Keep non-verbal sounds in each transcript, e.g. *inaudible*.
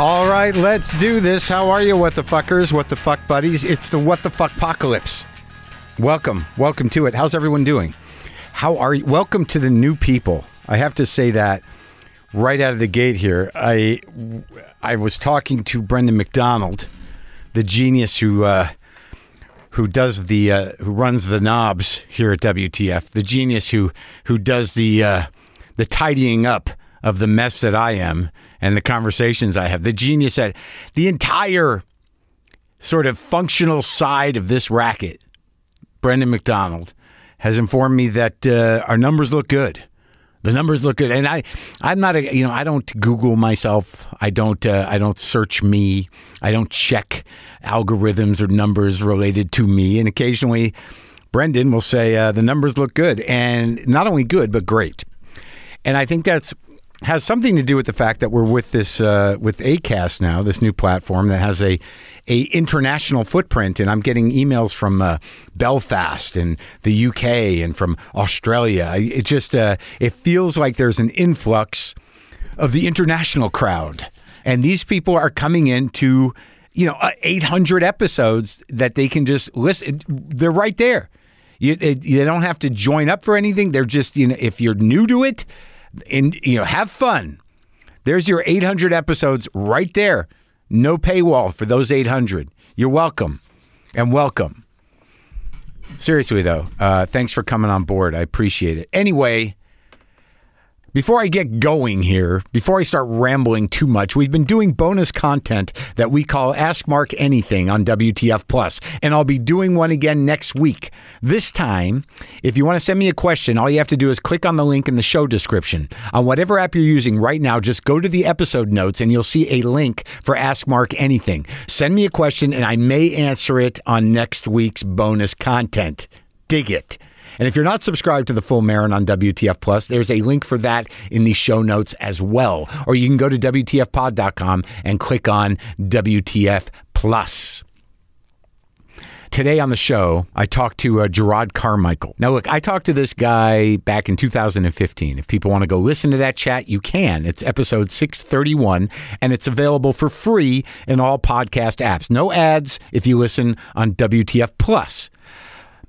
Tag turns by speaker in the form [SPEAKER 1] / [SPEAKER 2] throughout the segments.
[SPEAKER 1] All right, let's do this. How are you, what the fuckers, what the fuck buddies? It's the what the fuck apocalypse. Welcome, welcome to it. How's everyone doing? How are you? Welcome to the new people. I have to say that right out of the gate here. I I was talking to Brendan McDonald, the genius who uh, who does the uh, who runs the knobs here at WTF, the genius who who does the uh, the tidying up of the mess that I am and the conversations I have, the genius that the entire sort of functional side of this racket, Brendan McDonald, has informed me that uh, our numbers look good. The numbers look good, and I, I'm not a, you know, I don't Google myself. I don't, uh, I don't search me. I don't check algorithms or numbers related to me. And occasionally, Brendan will say uh, the numbers look good, and not only good but great. And I think that's has something to do with the fact that we're with this uh, with Acast now, this new platform that has a a international footprint, and I'm getting emails from uh, Belfast and the UK and from Australia. It just uh, it feels like there's an influx of the international crowd, and these people are coming into you know uh, 800 episodes that they can just listen. They're right there. You, they, they don't have to join up for anything. They're just you know if you're new to it and you know have fun. There's your 800 episodes right there. No paywall for those 800 you're welcome. And welcome. Seriously though uh, thanks for coming on board. I appreciate it. Anyway before I get going here, before I start rambling too much, we've been doing bonus content that we call Ask Marc Anything on WTF Plus, and I'll be doing one again next week. This time, if you want to send me a question, all you have to do is click on the link in the show description. On whatever app you're using right now, just go to the episode notes and you'll see a link for Ask Marc Anything. Send me a question and I may answer it on next week's bonus content. Dig it. And if you're not subscribed to the full Maron on WTF Plus, there's a link for that in the show notes as well. Or you can go to WTFpod.com and click on WTF Plus. Today on the show, I talked to uh, Jerrod Carmichael. Now, look, I talked to this guy back in 2015. If people want to go listen to that chat, you can. It's episode 631, and it's available for free in all podcast apps. No ads if you listen on WTF Plus.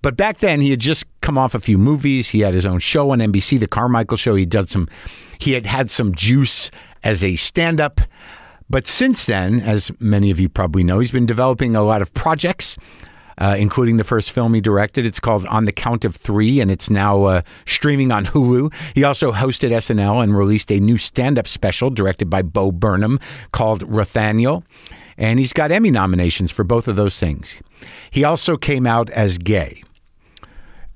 [SPEAKER 1] But back then, he had just come off a few movies. He had his own show on NBC, The Carmichael Show. He did some. He had had some juice as a stand-up. But since then, as many of you probably know, he's been developing a lot of projects, uh, including the first film he directed. It's called On the Count of Three, and it's now uh, streaming on Hulu. He also hosted SNL and released a new stand-up special directed by Bo Burnham called Rothaniel. And he's got Emmy nominations for both of those things. He also came out as gay.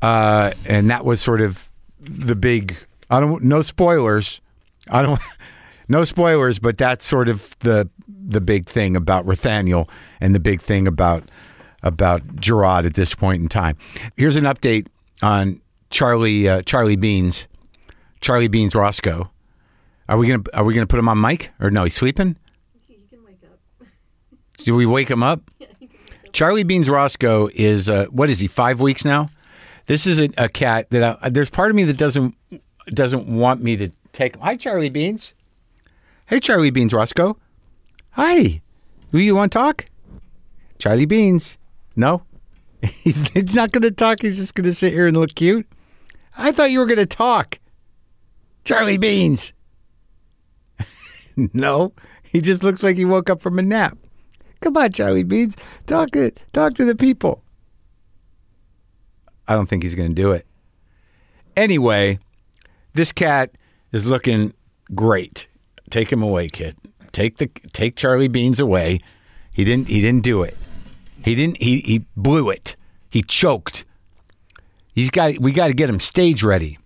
[SPEAKER 1] Uh, and that was sort of the big. I don't no spoilers. I don't *laughs* no spoilers, but that's sort of the the big thing about Rothaniel and the big thing about about Jerrod at this point in time. Here's an update on Charlie uh, Charlie Beans, Charlie Beans Roscoe. Are we gonna are we gonna put him on mic or no? He's sleeping.
[SPEAKER 2] You can wake up.
[SPEAKER 1] Do we *laughs* wake him up? Charlie Beans Roscoe is uh, what is he? Five weeks now. This is a, a cat that I, there's part of me that doesn't doesn't want me to take. Hi, Charlie Beans. Hey, Charlie Beans Roscoe. Hi. Do you want to talk? Charlie Beans. No, *laughs* he's, he's not going to talk. He's just going to sit here and look cute. I thought you were going to talk. Charlie Beans. *laughs* no, he just looks like he woke up from a nap. Come on, Charlie Beans. Talk to talk to the people. I don't think he's going to do it. Anyway, this cat is looking great. Take him away, kid. Take the take Charlie Beans away. He didn't he didn't do it. He didn't he he blew it. He choked. He's got we got to get him stage ready.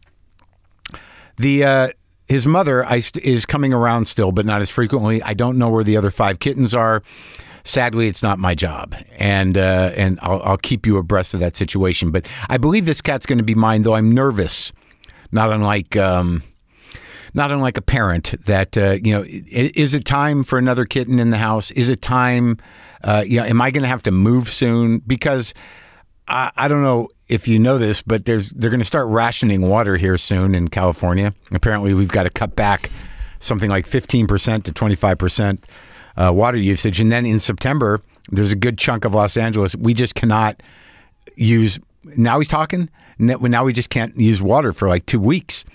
[SPEAKER 1] The uh his mother is coming around still, but not as frequently. I don't know where the other five kittens are sadly, it's not my job, and uh, and I'll, I'll keep you abreast of that situation. But I believe this cat's going to be mine, though I'm nervous, not unlike. Um, not unlike a parent, that uh, you know, is it time for another kitten in the house? Is it time? Uh, you know, am I going to have to move soon? Because I, I don't know if you know this, but there's they're going to start rationing water here soon in California. Apparently, we've got to cut back something like 15% to 25% uh, water usage. And then in September, there's a good chunk of Los Angeles we just cannot use. Now he's talking. Now we just can't use water for like two weeks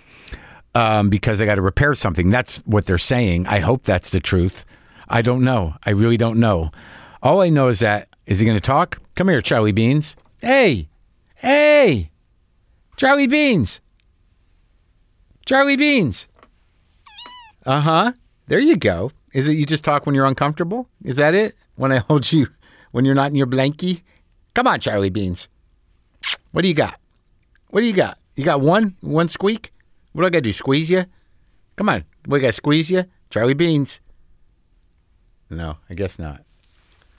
[SPEAKER 1] um, because they got to repair something. That's what they're saying. I hope that's the truth. I don't know. I really don't know. All I know is that is he going to talk? Come here, Charlie Beans. Hey, hey, Charlie Beans. Charlie Beans. Uh huh. There you go. Is it you just talk when you're uncomfortable? Is that it? When I *laughs* hold you when you're not in your blankie? Come on, Charlie Beans. What do you got? What do you got? You got one? One squeak? What do I got to do? Squeeze you? Come on. We got to squeeze you? Charlie Beans. No, I guess not.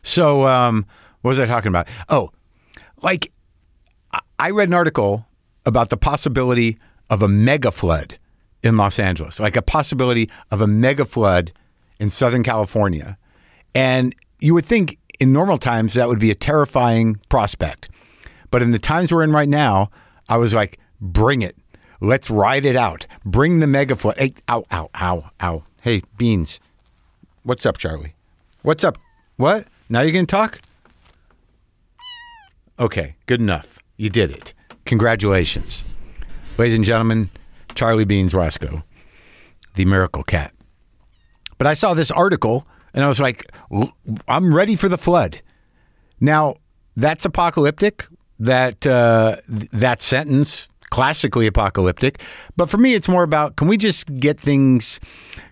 [SPEAKER 1] So, um, what was I talking about? Oh, like I- I read an article about the possibility of a mega flood in Los Angeles, like a possibility of a mega flood in Southern California. And you would think in normal times that would be a terrifying prospect. But in the times we're in right now, I was like, bring it. Let's ride it out. Bring the mega flood. Hey, ow, ow, ow, ow. Hey, Beans. What's up, Charlie? What's up? What? Now you can talk? Okay, good enough. You did it. Congratulations. Ladies and gentlemen, Charlie Beans Roscoe, the miracle cat. But I saw this article and I was like, I'm ready for the flood. Now, that's apocalyptic. That uh, th- that sentence, classically apocalyptic. But for me, it's more about can we just get things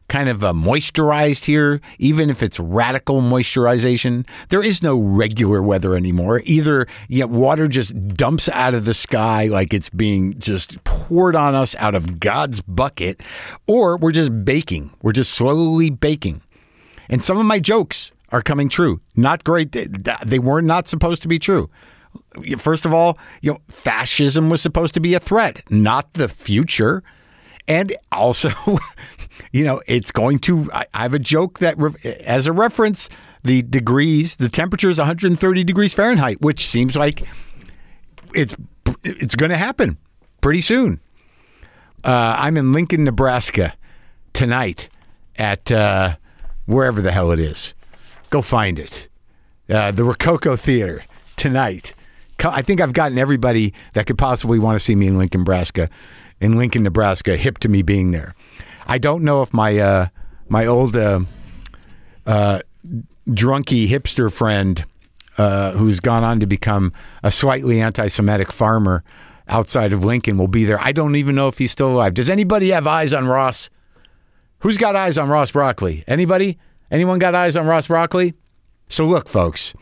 [SPEAKER 1] kind of uh, moisturized here, even if it's radical moisturization. There is no regular weather anymore. Either know, water just dumps out of the sky like it's being just poured on us out of God's bucket, or we're just baking. We're just slowly baking. And some of my jokes are coming true. Not great. They were not supposed to be true. First of all, you know, fascism was supposed to be a threat, not the future. And also, *laughs* you know, it's going to. I, have a joke that, as a reference, the degrees, the temperature is 130 degrees Fahrenheit, which seems like it's it's going to happen pretty soon. Uh, I'm in Lincoln, Nebraska tonight at uh, wherever the hell it is. Go find it. Uh, the Rococo Theater tonight. I think I've gotten everybody that could possibly want to see me in Lincoln, Nebraska, in Lincoln, Nebraska, hip to me being there. I don't know if my uh, my old uh, uh, drunky hipster friend, uh, who's gone on to become a slightly anti-Semitic farmer outside of Lincoln, will be there. I don't even know if he's still alive. Does anybody have eyes on Ross? Who's got eyes on Ross Broccoli? Anybody? Anyone got eyes on Ross Broccoli? So look, folks,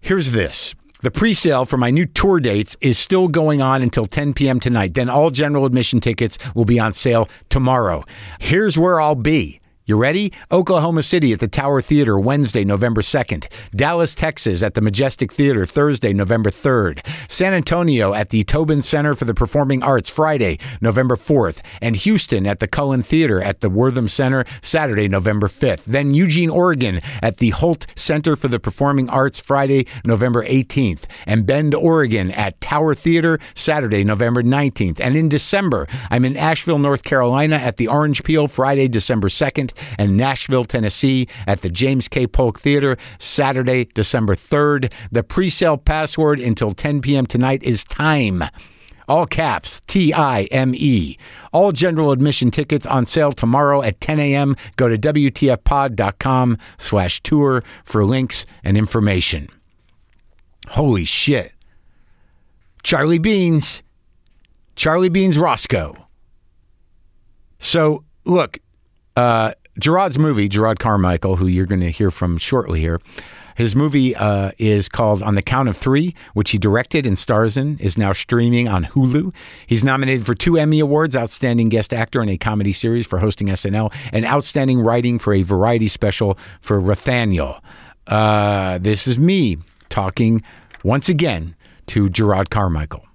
[SPEAKER 1] here's this. The pre-sale for my new tour dates is still going on until 10 p.m. tonight. Then all general admission tickets will be on sale tomorrow. Here's where I'll be. You ready? Oklahoma City at the Tower Theater Wednesday, November 2nd. Dallas, Texas at the Majestic Theater Thursday, November 3rd. San Antonio at the Tobin Center for the Performing Arts Friday, November 4th. And Houston at the Cullen Theater at the Wortham Center Saturday, November 5th. Then Eugene, Oregon at the Hult Center for the Performing Arts Friday, November 18th. And Bend, Oregon at Tower Theater Saturday, November 19th. And in December, I'm in Asheville, North Carolina at the Orange Peel Friday, December 2nd and Nashville, Tennessee at the James K. Polk Theater Saturday, December 3rd. The pre sale password until 10 p.m. tonight is time. All caps, T I M E. All general admission tickets on sale tomorrow at 10 a.m. Go to WTFpod.com slash tour for links and information. Holy shit. Charlie Beans. Charlie Beans Roscoe. So, look, uh, Jerrod's movie, Jerrod Carmichael, who you're going to hear from shortly here, his movie uh, is called On the Count of Three, which he directed and stars in, is now streaming on Hulu. He's nominated for two Emmy Awards Outstanding Guest Actor in a Comedy Series for hosting SNL, and Outstanding Writing for a Variety Special for Rothaniel. Uh, this is me talking once again to Jerrod Carmichael.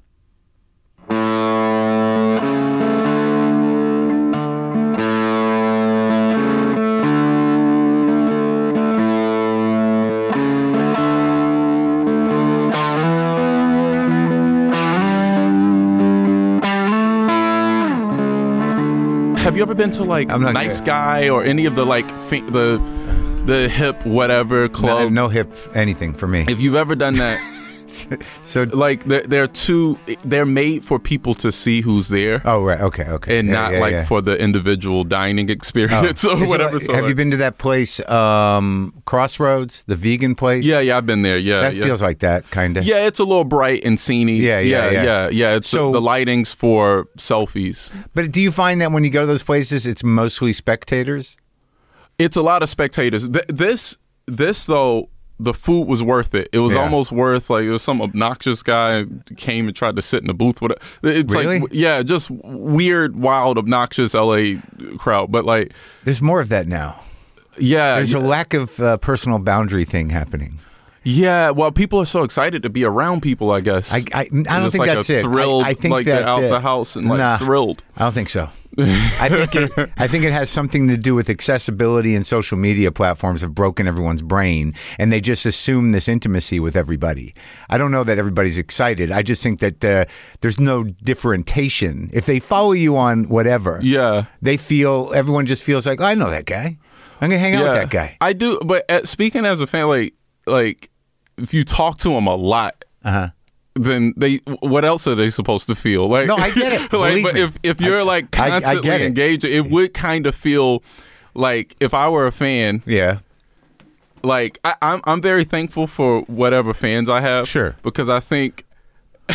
[SPEAKER 3] Ever been to like Nice
[SPEAKER 1] good.
[SPEAKER 3] Guy or any of the like the the hip whatever
[SPEAKER 1] No,
[SPEAKER 3] club.
[SPEAKER 1] no hip anything for me.
[SPEAKER 3] If you've ever done that, *laughs*
[SPEAKER 1] So,
[SPEAKER 3] like they're, they're too, they're made for people to see who's there.
[SPEAKER 1] oh right, okay, okay,
[SPEAKER 3] and
[SPEAKER 1] Yeah,
[SPEAKER 3] not
[SPEAKER 1] yeah,
[SPEAKER 3] like
[SPEAKER 1] yeah.
[SPEAKER 3] for the individual dining experience *laughs* or
[SPEAKER 1] Is
[SPEAKER 3] whatever.
[SPEAKER 1] like-
[SPEAKER 3] So
[SPEAKER 1] have you been to that place, um, Crossroads, the vegan place?
[SPEAKER 3] Yeah, yeah, I've been there. Yeah,
[SPEAKER 1] that
[SPEAKER 3] yeah.
[SPEAKER 1] feels like that kind of.
[SPEAKER 3] Yeah, it's a little bright and sceney.
[SPEAKER 1] Yeah, yeah,
[SPEAKER 3] yeah,
[SPEAKER 1] yeah.
[SPEAKER 3] yeah. yeah. It's
[SPEAKER 1] So-
[SPEAKER 3] the lighting's for selfies.
[SPEAKER 1] But do you find that when you go to those places, it's mostly spectators?
[SPEAKER 3] It's a lot of spectators. Th- this, this though, the food was worth it. It was
[SPEAKER 1] Yeah.
[SPEAKER 3] almost worth like it was some obnoxious guy came and tried to sit in the booth with it. It's
[SPEAKER 1] Really?
[SPEAKER 3] like yeah, just weird, wild, obnoxious LA crowd. But like
[SPEAKER 1] There's more of that now.
[SPEAKER 3] yeah,
[SPEAKER 1] There's
[SPEAKER 3] yeah,
[SPEAKER 1] a lack of uh, personal boundary thing happening.
[SPEAKER 3] yeah. Well, people are so excited to be around people. I guess
[SPEAKER 1] I, I, I don't think
[SPEAKER 3] like
[SPEAKER 1] that's it. I-
[SPEAKER 3] Thrilled,
[SPEAKER 1] I, think
[SPEAKER 3] like
[SPEAKER 1] that
[SPEAKER 3] they're out
[SPEAKER 1] uh,
[SPEAKER 3] the house and like
[SPEAKER 1] nah.
[SPEAKER 3] thrilled.
[SPEAKER 1] I don't think so. I think it, I think it has something to do with accessibility and social media platforms have broken everyone's brain, and they just assume this intimacy with everybody. I don't know that everybody's excited. I just think that uh, there's no differentiation. If they follow you on whatever,
[SPEAKER 3] Yeah.
[SPEAKER 1] they feel everyone just feels like "Oh, I know that guy. I'm gonna hang out with that guy.
[SPEAKER 3] I do, but uh, speaking as a fan, like like if you talk to them a lot,
[SPEAKER 1] Uh-huh.
[SPEAKER 3] Then they what else are they supposed to feel? Like
[SPEAKER 1] No, I get it. *laughs*
[SPEAKER 3] like, but
[SPEAKER 1] me.
[SPEAKER 3] if if you're
[SPEAKER 1] I-
[SPEAKER 3] like
[SPEAKER 1] I- I
[SPEAKER 3] constantly
[SPEAKER 1] get it.
[SPEAKER 3] engaged, it would kind of feel like if I were a fan,
[SPEAKER 1] Yeah,
[SPEAKER 3] like I, I'm I'm very thankful for whatever fans I have.
[SPEAKER 1] Sure.
[SPEAKER 3] because I think. *laughs*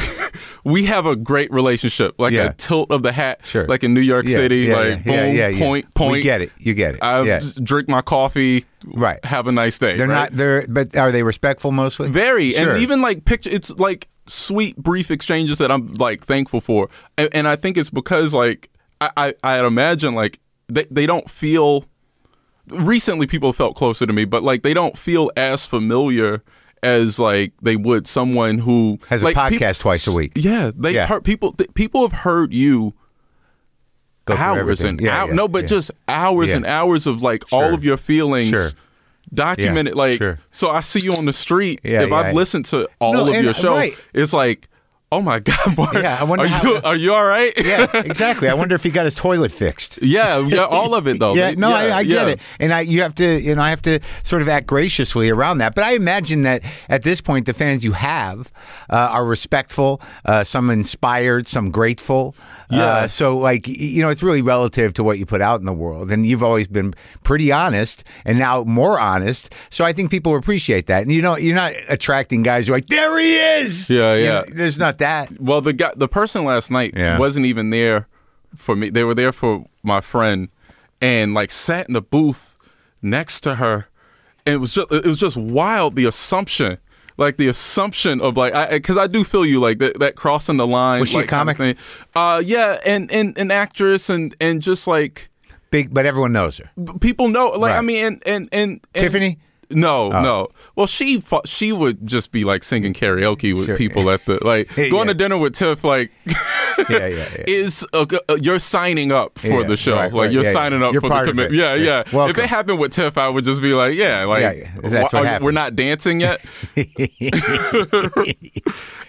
[SPEAKER 3] we have a great relationship, like
[SPEAKER 1] Yeah.
[SPEAKER 3] a tilt of the hat,
[SPEAKER 1] Sure.
[SPEAKER 3] like in New York
[SPEAKER 1] yeah,
[SPEAKER 3] City,
[SPEAKER 1] yeah,
[SPEAKER 3] like
[SPEAKER 1] yeah,
[SPEAKER 3] boom,
[SPEAKER 1] yeah, yeah, yeah.
[SPEAKER 3] point, point.
[SPEAKER 1] We get it. You get it.
[SPEAKER 3] I drink my coffee.
[SPEAKER 1] Right.
[SPEAKER 3] Have a nice day.
[SPEAKER 1] They're
[SPEAKER 3] right?
[SPEAKER 1] not. They're. But are they respectful mostly?
[SPEAKER 3] very,
[SPEAKER 1] Sure.
[SPEAKER 3] and even like picture. It's like sweet, brief exchanges that I'm like thankful for, and, and I think it's because like I I I'd imagine like they they don't feel. Recently, people felt closer to me, but like they don't feel as familiar as like they would someone who
[SPEAKER 1] Has a
[SPEAKER 3] like,
[SPEAKER 1] podcast twice a week.
[SPEAKER 3] Yeah, they
[SPEAKER 1] Yeah.
[SPEAKER 3] heard people. Th- people have heard you
[SPEAKER 1] Go
[SPEAKER 3] hours and
[SPEAKER 1] Yeah,
[SPEAKER 3] hou-
[SPEAKER 1] yeah,
[SPEAKER 3] no, but
[SPEAKER 1] yeah.
[SPEAKER 3] just hours and hours of like all of your feelings
[SPEAKER 1] Sure.
[SPEAKER 3] Documented.
[SPEAKER 1] Yeah,
[SPEAKER 3] like,
[SPEAKER 1] sure.
[SPEAKER 3] so I see you on the street.
[SPEAKER 1] Yeah,
[SPEAKER 3] if
[SPEAKER 1] yeah.
[SPEAKER 3] I've listened to all
[SPEAKER 1] No,
[SPEAKER 3] of
[SPEAKER 1] and-
[SPEAKER 3] your show,
[SPEAKER 1] right.
[SPEAKER 3] it's like, oh my *laughs* god, Marc,
[SPEAKER 1] Yeah, I wonder
[SPEAKER 3] are
[SPEAKER 1] how-
[SPEAKER 3] you are you all right?
[SPEAKER 1] yeah, exactly. I wonder if he got his toilet fixed. *laughs*
[SPEAKER 3] yeah, yeah, all of it though.
[SPEAKER 1] Yeah, no, I, I get it, and I you have to, you know, I have to sort of act graciously around that. But I imagine that at this point, the fans you have uh, are respectful, uh, some inspired, some grateful.
[SPEAKER 3] Yeah.
[SPEAKER 1] Uh, so, like, you know, it's really relative to what you put out in the world, and you've always been pretty honest, and now more honest. So, I think people appreciate that. And you know, you're not attracting guys who are like, there he is.
[SPEAKER 3] Yeah,
[SPEAKER 1] You
[SPEAKER 3] yeah.
[SPEAKER 1] know, there's not that.
[SPEAKER 3] Well, the guy, the person last night
[SPEAKER 1] Yeah.
[SPEAKER 3] wasn't even there for me. They were there for my friend, and like sat in the booth next to her, and it was just it was just wild. The assumption, like the assumption of like, because I, do feel you like that, that crossing the line.
[SPEAKER 1] Was she a
[SPEAKER 3] like, kind of
[SPEAKER 1] comic?
[SPEAKER 3] Uh, yeah, and and an actress, and and just like
[SPEAKER 1] Big, but everyone knows her.
[SPEAKER 3] people know. Like I mean, and and and, and
[SPEAKER 1] Tiffany?
[SPEAKER 3] No, no. Well, she she would just be like singing karaoke with
[SPEAKER 1] Sure.
[SPEAKER 3] people at the like *laughs*
[SPEAKER 1] Yeah.
[SPEAKER 3] going to dinner with Tiff. Like *laughs*
[SPEAKER 1] Yeah, yeah, yeah.
[SPEAKER 3] is a, uh, you're signing up for
[SPEAKER 1] Yeah,
[SPEAKER 3] the show.
[SPEAKER 1] right,
[SPEAKER 3] like
[SPEAKER 1] right,
[SPEAKER 3] you're
[SPEAKER 1] yeah,
[SPEAKER 3] signing up
[SPEAKER 1] You're
[SPEAKER 3] for the commitment.
[SPEAKER 1] it.
[SPEAKER 3] Yeah,
[SPEAKER 1] Yeah.
[SPEAKER 3] If it happened with Tiff, I would just be like, yeah, like
[SPEAKER 1] Yeah, yeah. That's
[SPEAKER 3] wh- are- we're not dancing yet. *laughs*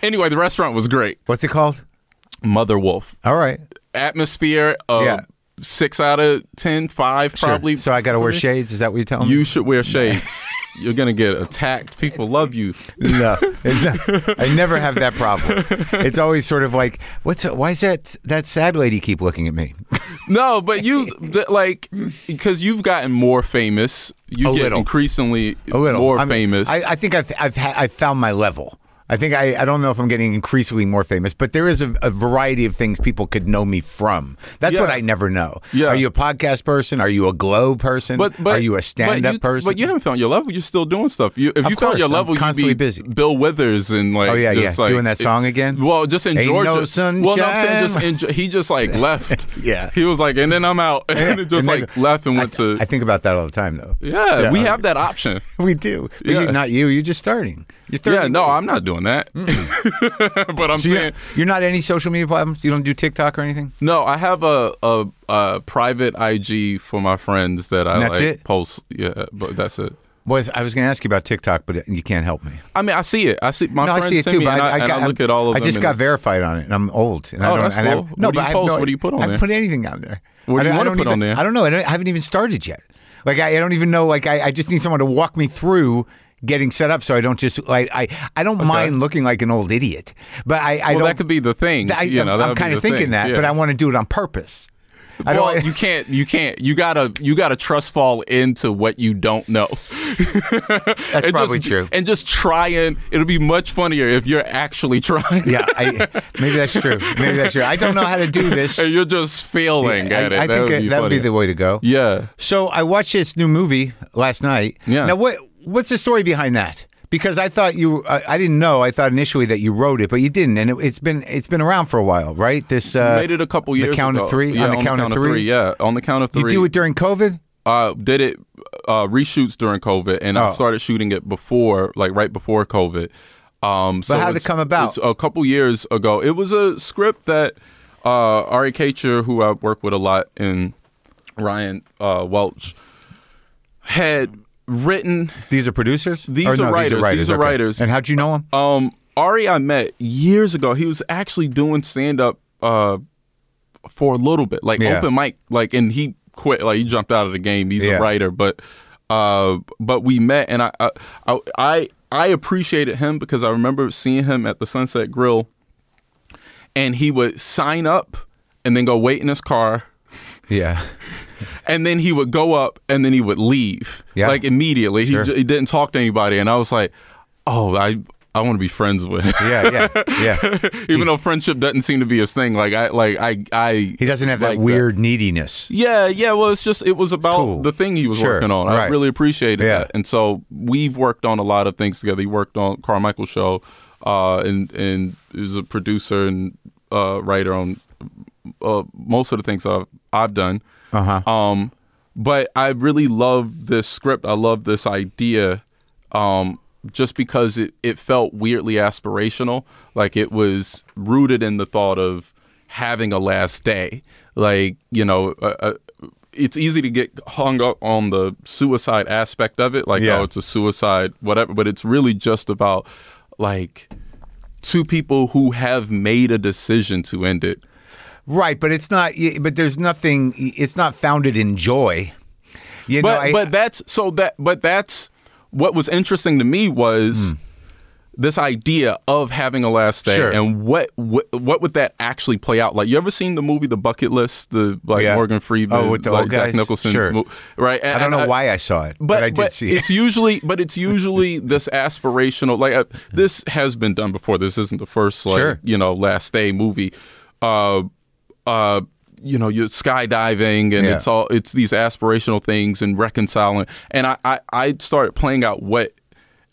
[SPEAKER 3] anyway, the restaurant was great.
[SPEAKER 1] What's it called?
[SPEAKER 3] Mother Wolf
[SPEAKER 1] All right.
[SPEAKER 3] atmosphere. Uh,
[SPEAKER 1] Yeah.
[SPEAKER 3] Six out of ten, five
[SPEAKER 1] Sure.
[SPEAKER 3] probably.
[SPEAKER 1] So I got to wear shades. Is that what you're telling me?
[SPEAKER 3] You should wear *laughs* shades. You're gonna get attacked. People love you.
[SPEAKER 1] no, *laughs* not- I never have that problem. It's always sort of like, what's why is that that sad lady keep looking at me? *laughs*
[SPEAKER 3] No, but you like because you've gotten more famous. You
[SPEAKER 1] A
[SPEAKER 3] get
[SPEAKER 1] little.
[SPEAKER 3] increasingly
[SPEAKER 1] A little
[SPEAKER 3] more
[SPEAKER 1] I mean,
[SPEAKER 3] famous.
[SPEAKER 1] I, I think I've I've, ha- I've found my level. I think I, I don't know if I'm getting increasingly more famous, but there is a, a variety of things people could know me from. That's
[SPEAKER 3] Yeah.
[SPEAKER 1] what I never know.
[SPEAKER 3] Yeah.
[SPEAKER 1] Are you a podcast person? Are you a glow person?
[SPEAKER 3] but, but
[SPEAKER 1] are you a stand up person?
[SPEAKER 3] But you haven't found your level. You're still doing stuff. You, if
[SPEAKER 1] Of
[SPEAKER 3] you found
[SPEAKER 1] course,
[SPEAKER 3] your
[SPEAKER 1] I'm
[SPEAKER 3] level, you'd
[SPEAKER 1] constantly
[SPEAKER 3] be
[SPEAKER 1] busy.
[SPEAKER 3] Bill Withers and like
[SPEAKER 1] Oh, yeah, yeah.
[SPEAKER 3] like-
[SPEAKER 1] Doing that song again?
[SPEAKER 3] Well, just in
[SPEAKER 1] Ain't
[SPEAKER 3] Georgia.
[SPEAKER 1] no sunshine.
[SPEAKER 3] well, no, I'm saying just he just like *laughs* left.
[SPEAKER 1] Yeah.
[SPEAKER 3] he was like, and then I'm out, *laughs* and it just
[SPEAKER 1] And then-
[SPEAKER 3] like left and
[SPEAKER 1] I,
[SPEAKER 3] went to.
[SPEAKER 1] I think about that all the time, though.
[SPEAKER 3] yeah, we
[SPEAKER 1] Yeah.
[SPEAKER 3] have that option. *laughs*
[SPEAKER 1] We do. But
[SPEAKER 3] Yeah.
[SPEAKER 1] you, not you. You're just starting. You're starting.
[SPEAKER 3] Yeah, no, I'm not doing that. *laughs* but I'm
[SPEAKER 1] So
[SPEAKER 3] saying.
[SPEAKER 1] you're not any social media platforms. You don't do TikTok or anything.
[SPEAKER 3] No, I have a, a a private IG for my friends that I like
[SPEAKER 1] it?
[SPEAKER 3] post. Yeah, but that's it.
[SPEAKER 1] Was I was going to ask you about TikTok, but you can't help me.
[SPEAKER 3] I mean, I see it. I see my
[SPEAKER 1] no, I see it too.
[SPEAKER 3] me,
[SPEAKER 1] But
[SPEAKER 3] I,
[SPEAKER 1] I, I, got,
[SPEAKER 3] I look at all of
[SPEAKER 1] I just got verified on it, and I'm old. And I
[SPEAKER 3] Oh,
[SPEAKER 1] don't,
[SPEAKER 3] that's
[SPEAKER 1] and I-
[SPEAKER 3] cool.
[SPEAKER 1] no,
[SPEAKER 3] What do
[SPEAKER 1] but
[SPEAKER 3] you post?
[SPEAKER 1] no-
[SPEAKER 3] What do you put on
[SPEAKER 1] I
[SPEAKER 3] there?
[SPEAKER 1] haven't put anything on there.
[SPEAKER 3] What do
[SPEAKER 1] I
[SPEAKER 3] you
[SPEAKER 1] don't-
[SPEAKER 3] wanna
[SPEAKER 1] don't
[SPEAKER 3] put on there?
[SPEAKER 1] I don't know. I, don't, I haven't even started yet. Like I, I don't even know. Like I, I just need someone to walk me through getting set up, so I don't just like I. I don't mind looking like an old idiot, but I. I
[SPEAKER 3] well,
[SPEAKER 1] don't.
[SPEAKER 3] that could be the thing.
[SPEAKER 1] I,
[SPEAKER 3] you know,
[SPEAKER 1] I'm, kind of thinking
[SPEAKER 3] thing.
[SPEAKER 1] that,
[SPEAKER 3] Yeah.
[SPEAKER 1] but I want to do it on purpose. I
[SPEAKER 3] well,
[SPEAKER 1] don't.
[SPEAKER 3] you can't. You can't. You gotta. You gotta trust fall into what you don't know. *laughs*
[SPEAKER 1] That's probably
[SPEAKER 3] just,
[SPEAKER 1] true.
[SPEAKER 3] And just try and it'll be much funnier if you're actually *laughs* trying.
[SPEAKER 1] yeah, I, maybe that's true. Maybe that's true. I don't know how to do this. *laughs*
[SPEAKER 3] and you're just failing
[SPEAKER 1] I,
[SPEAKER 3] at it.
[SPEAKER 1] I
[SPEAKER 3] that
[SPEAKER 1] think
[SPEAKER 3] would
[SPEAKER 1] that
[SPEAKER 3] be
[SPEAKER 1] that would be the way to go.
[SPEAKER 3] Yeah.
[SPEAKER 1] So I watched this new movie last night.
[SPEAKER 3] Yeah.
[SPEAKER 1] Now what what's the story behind that? Because I thought you, I, I didn't know. I thought initially that you wrote it, but you didn't, and it, it's been it's been around for a while, right? This uh,
[SPEAKER 3] Made it a couple years
[SPEAKER 1] The count
[SPEAKER 3] ago.
[SPEAKER 1] of three
[SPEAKER 3] Yeah,
[SPEAKER 1] on the count, of three.
[SPEAKER 3] Yeah, on the count of three.
[SPEAKER 1] You do it during COVID.
[SPEAKER 3] uh, did it uh, reshoots during COVID, and I
[SPEAKER 1] Oh.
[SPEAKER 3] started shooting it before, like right before COVID. Um, so
[SPEAKER 1] But how did
[SPEAKER 3] it
[SPEAKER 1] come about?
[SPEAKER 3] it's a couple years ago. It was a script that uh, Ari Katcher, who I work with a lot, and Ryan uh, Welch had written.
[SPEAKER 1] These are producers.
[SPEAKER 3] These
[SPEAKER 1] Or
[SPEAKER 3] are
[SPEAKER 1] no,
[SPEAKER 3] writers. These are
[SPEAKER 1] okay.
[SPEAKER 3] writers.
[SPEAKER 1] And how'd you know him?
[SPEAKER 3] Um, Ari, I met years ago. He was actually doing stand up uh, for a little bit, like
[SPEAKER 1] Yeah.
[SPEAKER 3] open mic, like, and he quit. Like he jumped out of the game. He's
[SPEAKER 1] Yeah.
[SPEAKER 3] a writer, but uh, but we met, and I, I I I I appreciated him because I remember seeing him at the Sunset Grill, and he would sign up and then go wait in his car.
[SPEAKER 1] Yeah. *laughs*
[SPEAKER 3] And then he would go up, and then he would leave,
[SPEAKER 1] Yeah.
[SPEAKER 3] like immediately.
[SPEAKER 1] Sure.
[SPEAKER 3] He, he didn't talk to anybody, and I was like, "Oh, I I want to be friends with." him.
[SPEAKER 1] Yeah. Yeah. Yeah. *laughs*
[SPEAKER 3] even though friendship doesn't seem to be his thing. Like I, like I, I.
[SPEAKER 1] He doesn't have that
[SPEAKER 3] like
[SPEAKER 1] weird neediness.
[SPEAKER 3] Yeah, yeah. Well, it's just it was about
[SPEAKER 1] Cool.
[SPEAKER 3] the thing he was
[SPEAKER 1] Sure,
[SPEAKER 3] working on. I
[SPEAKER 1] right.
[SPEAKER 3] really appreciated
[SPEAKER 1] Yeah.
[SPEAKER 3] that, and so we've worked on a lot of things together. He worked on Carmichael show, uh, and and is a producer and uh, writer on uh, most of the things I've I've done.
[SPEAKER 1] Uh huh.
[SPEAKER 3] Um, but I really love this script. I love this idea, um, just because it, it felt weirdly aspirational. Like it was rooted in the thought of having a last day. Like you know, uh, uh, it's easy to get hung up on the suicide aspect of it. Like
[SPEAKER 1] Yeah.
[SPEAKER 3] oh, it's a suicide, whatever. But it's really just about like two people who have made a decision to end it.
[SPEAKER 1] Right, but it's not. But there's nothing. It's not founded in joy. You know,
[SPEAKER 3] but
[SPEAKER 1] I-
[SPEAKER 3] but that's so that but that's what was interesting to me was this idea of having a last day
[SPEAKER 1] Hmm. Sure.
[SPEAKER 3] and what, what what would that actually play out like you ever seen the movie the bucket list the like
[SPEAKER 1] Yeah.
[SPEAKER 3] morgan freeman
[SPEAKER 1] Oh, with the
[SPEAKER 3] like
[SPEAKER 1] old
[SPEAKER 3] jack nicholson
[SPEAKER 1] Sure.
[SPEAKER 3] right
[SPEAKER 1] I don't know why I saw it, but, I did see it.
[SPEAKER 3] it's usually but it's usually *laughs* this aspirational like uh, this has been done before this isn't the first like
[SPEAKER 1] Sure.
[SPEAKER 3] you know last day movie uh uh you know you're skydiving and
[SPEAKER 1] Yeah.
[SPEAKER 3] it's all it's these aspirational things and reconciling and I, I i started playing out what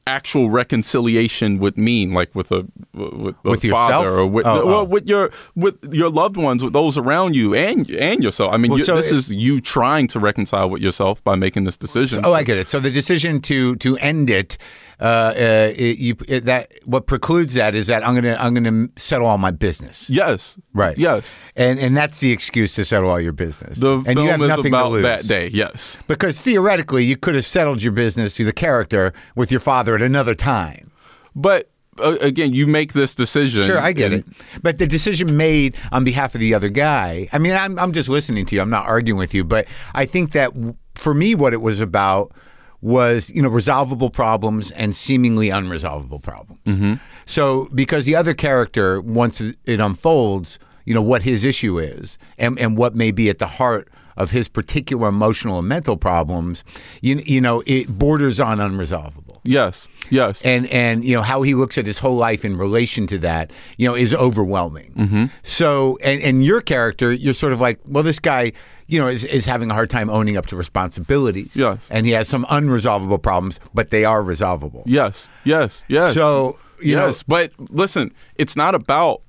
[SPEAKER 3] actual reconciliation would mean like with a with, a
[SPEAKER 1] With
[SPEAKER 3] father or with,
[SPEAKER 1] Oh,
[SPEAKER 3] well,
[SPEAKER 1] oh.
[SPEAKER 3] with your with your loved ones with those around you and and yourself i mean
[SPEAKER 1] Well,
[SPEAKER 3] you,
[SPEAKER 1] so
[SPEAKER 3] this
[SPEAKER 1] it-
[SPEAKER 3] is you trying to reconcile with yourself by making this decision
[SPEAKER 1] Oh, I get it. So the decision to to end it, uh, uh, it, you it, that what precludes that is that I'm gonna I'm gonna settle all my business.
[SPEAKER 3] yes
[SPEAKER 1] Right.
[SPEAKER 3] yes
[SPEAKER 1] And and that's the excuse to settle all your business.
[SPEAKER 3] the
[SPEAKER 1] and
[SPEAKER 3] film
[SPEAKER 1] you have
[SPEAKER 3] is
[SPEAKER 1] nothing to
[SPEAKER 3] about that day yes
[SPEAKER 1] Because theoretically, you could have settled your business to the character with your father at another time.
[SPEAKER 3] but uh, again you make this decision
[SPEAKER 1] Sure, I get
[SPEAKER 3] and-
[SPEAKER 1] it. But the decision made on behalf of the other guy, I mean, I'm, I'm just listening to you. I'm not arguing with you. But I think that for me, what it was about was, you know, resolvable problems and seemingly unresolvable problems.
[SPEAKER 3] Mm-hmm.
[SPEAKER 1] So because the other character, once it unfolds, you know, what his issue is and, and what may be at the heart of his particular emotional and mental problems, you, you know, it borders on unresolvable
[SPEAKER 3] yes yes
[SPEAKER 1] and and you know how he looks at his whole life in relation to that you know is overwhelming
[SPEAKER 3] Mm-hmm.
[SPEAKER 1] so and and your character you're sort of like well this guy you know is, is having a hard time owning up to responsibilities
[SPEAKER 3] Yes.
[SPEAKER 1] and he has some unresolvable problems but they are resolvable
[SPEAKER 3] Yes, yes, yes.
[SPEAKER 1] so you
[SPEAKER 3] yes, but listen, it's not about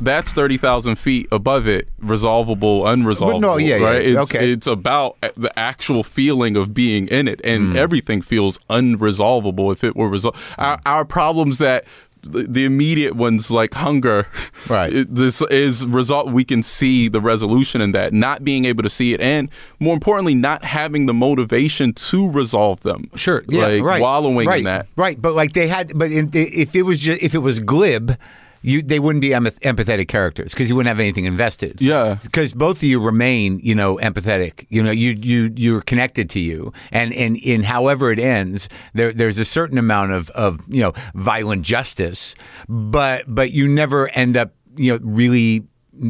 [SPEAKER 3] that's thirty thousand feet above it, resolvable, unresolvable.
[SPEAKER 1] no, yeah, yeah,
[SPEAKER 3] right? It's,
[SPEAKER 1] okay.
[SPEAKER 3] it's about the actual feeling of being in it, and hmm. everything feels unresolvable if it were resolved. Our, our problems that. The, the immediate ones like hunger,
[SPEAKER 1] Right.
[SPEAKER 3] it- this is result. We can see the resolution in that. Not being able to see it, and more importantly, not having the motivation to resolve them.
[SPEAKER 1] Sure. Yeah.
[SPEAKER 3] like
[SPEAKER 1] right.
[SPEAKER 3] wallowing
[SPEAKER 1] right,
[SPEAKER 3] in that.
[SPEAKER 1] Right. But like they had, but in, if it was just if it was glib, you they wouldn't be empath- empathetic characters because you wouldn't have anything invested.
[SPEAKER 3] Yeah.
[SPEAKER 1] because both of you remain, you know, empathetic. You know, you you you're connected to you, and and in however it ends, there there's a certain amount of of you know violent justice, but but you never end up you know really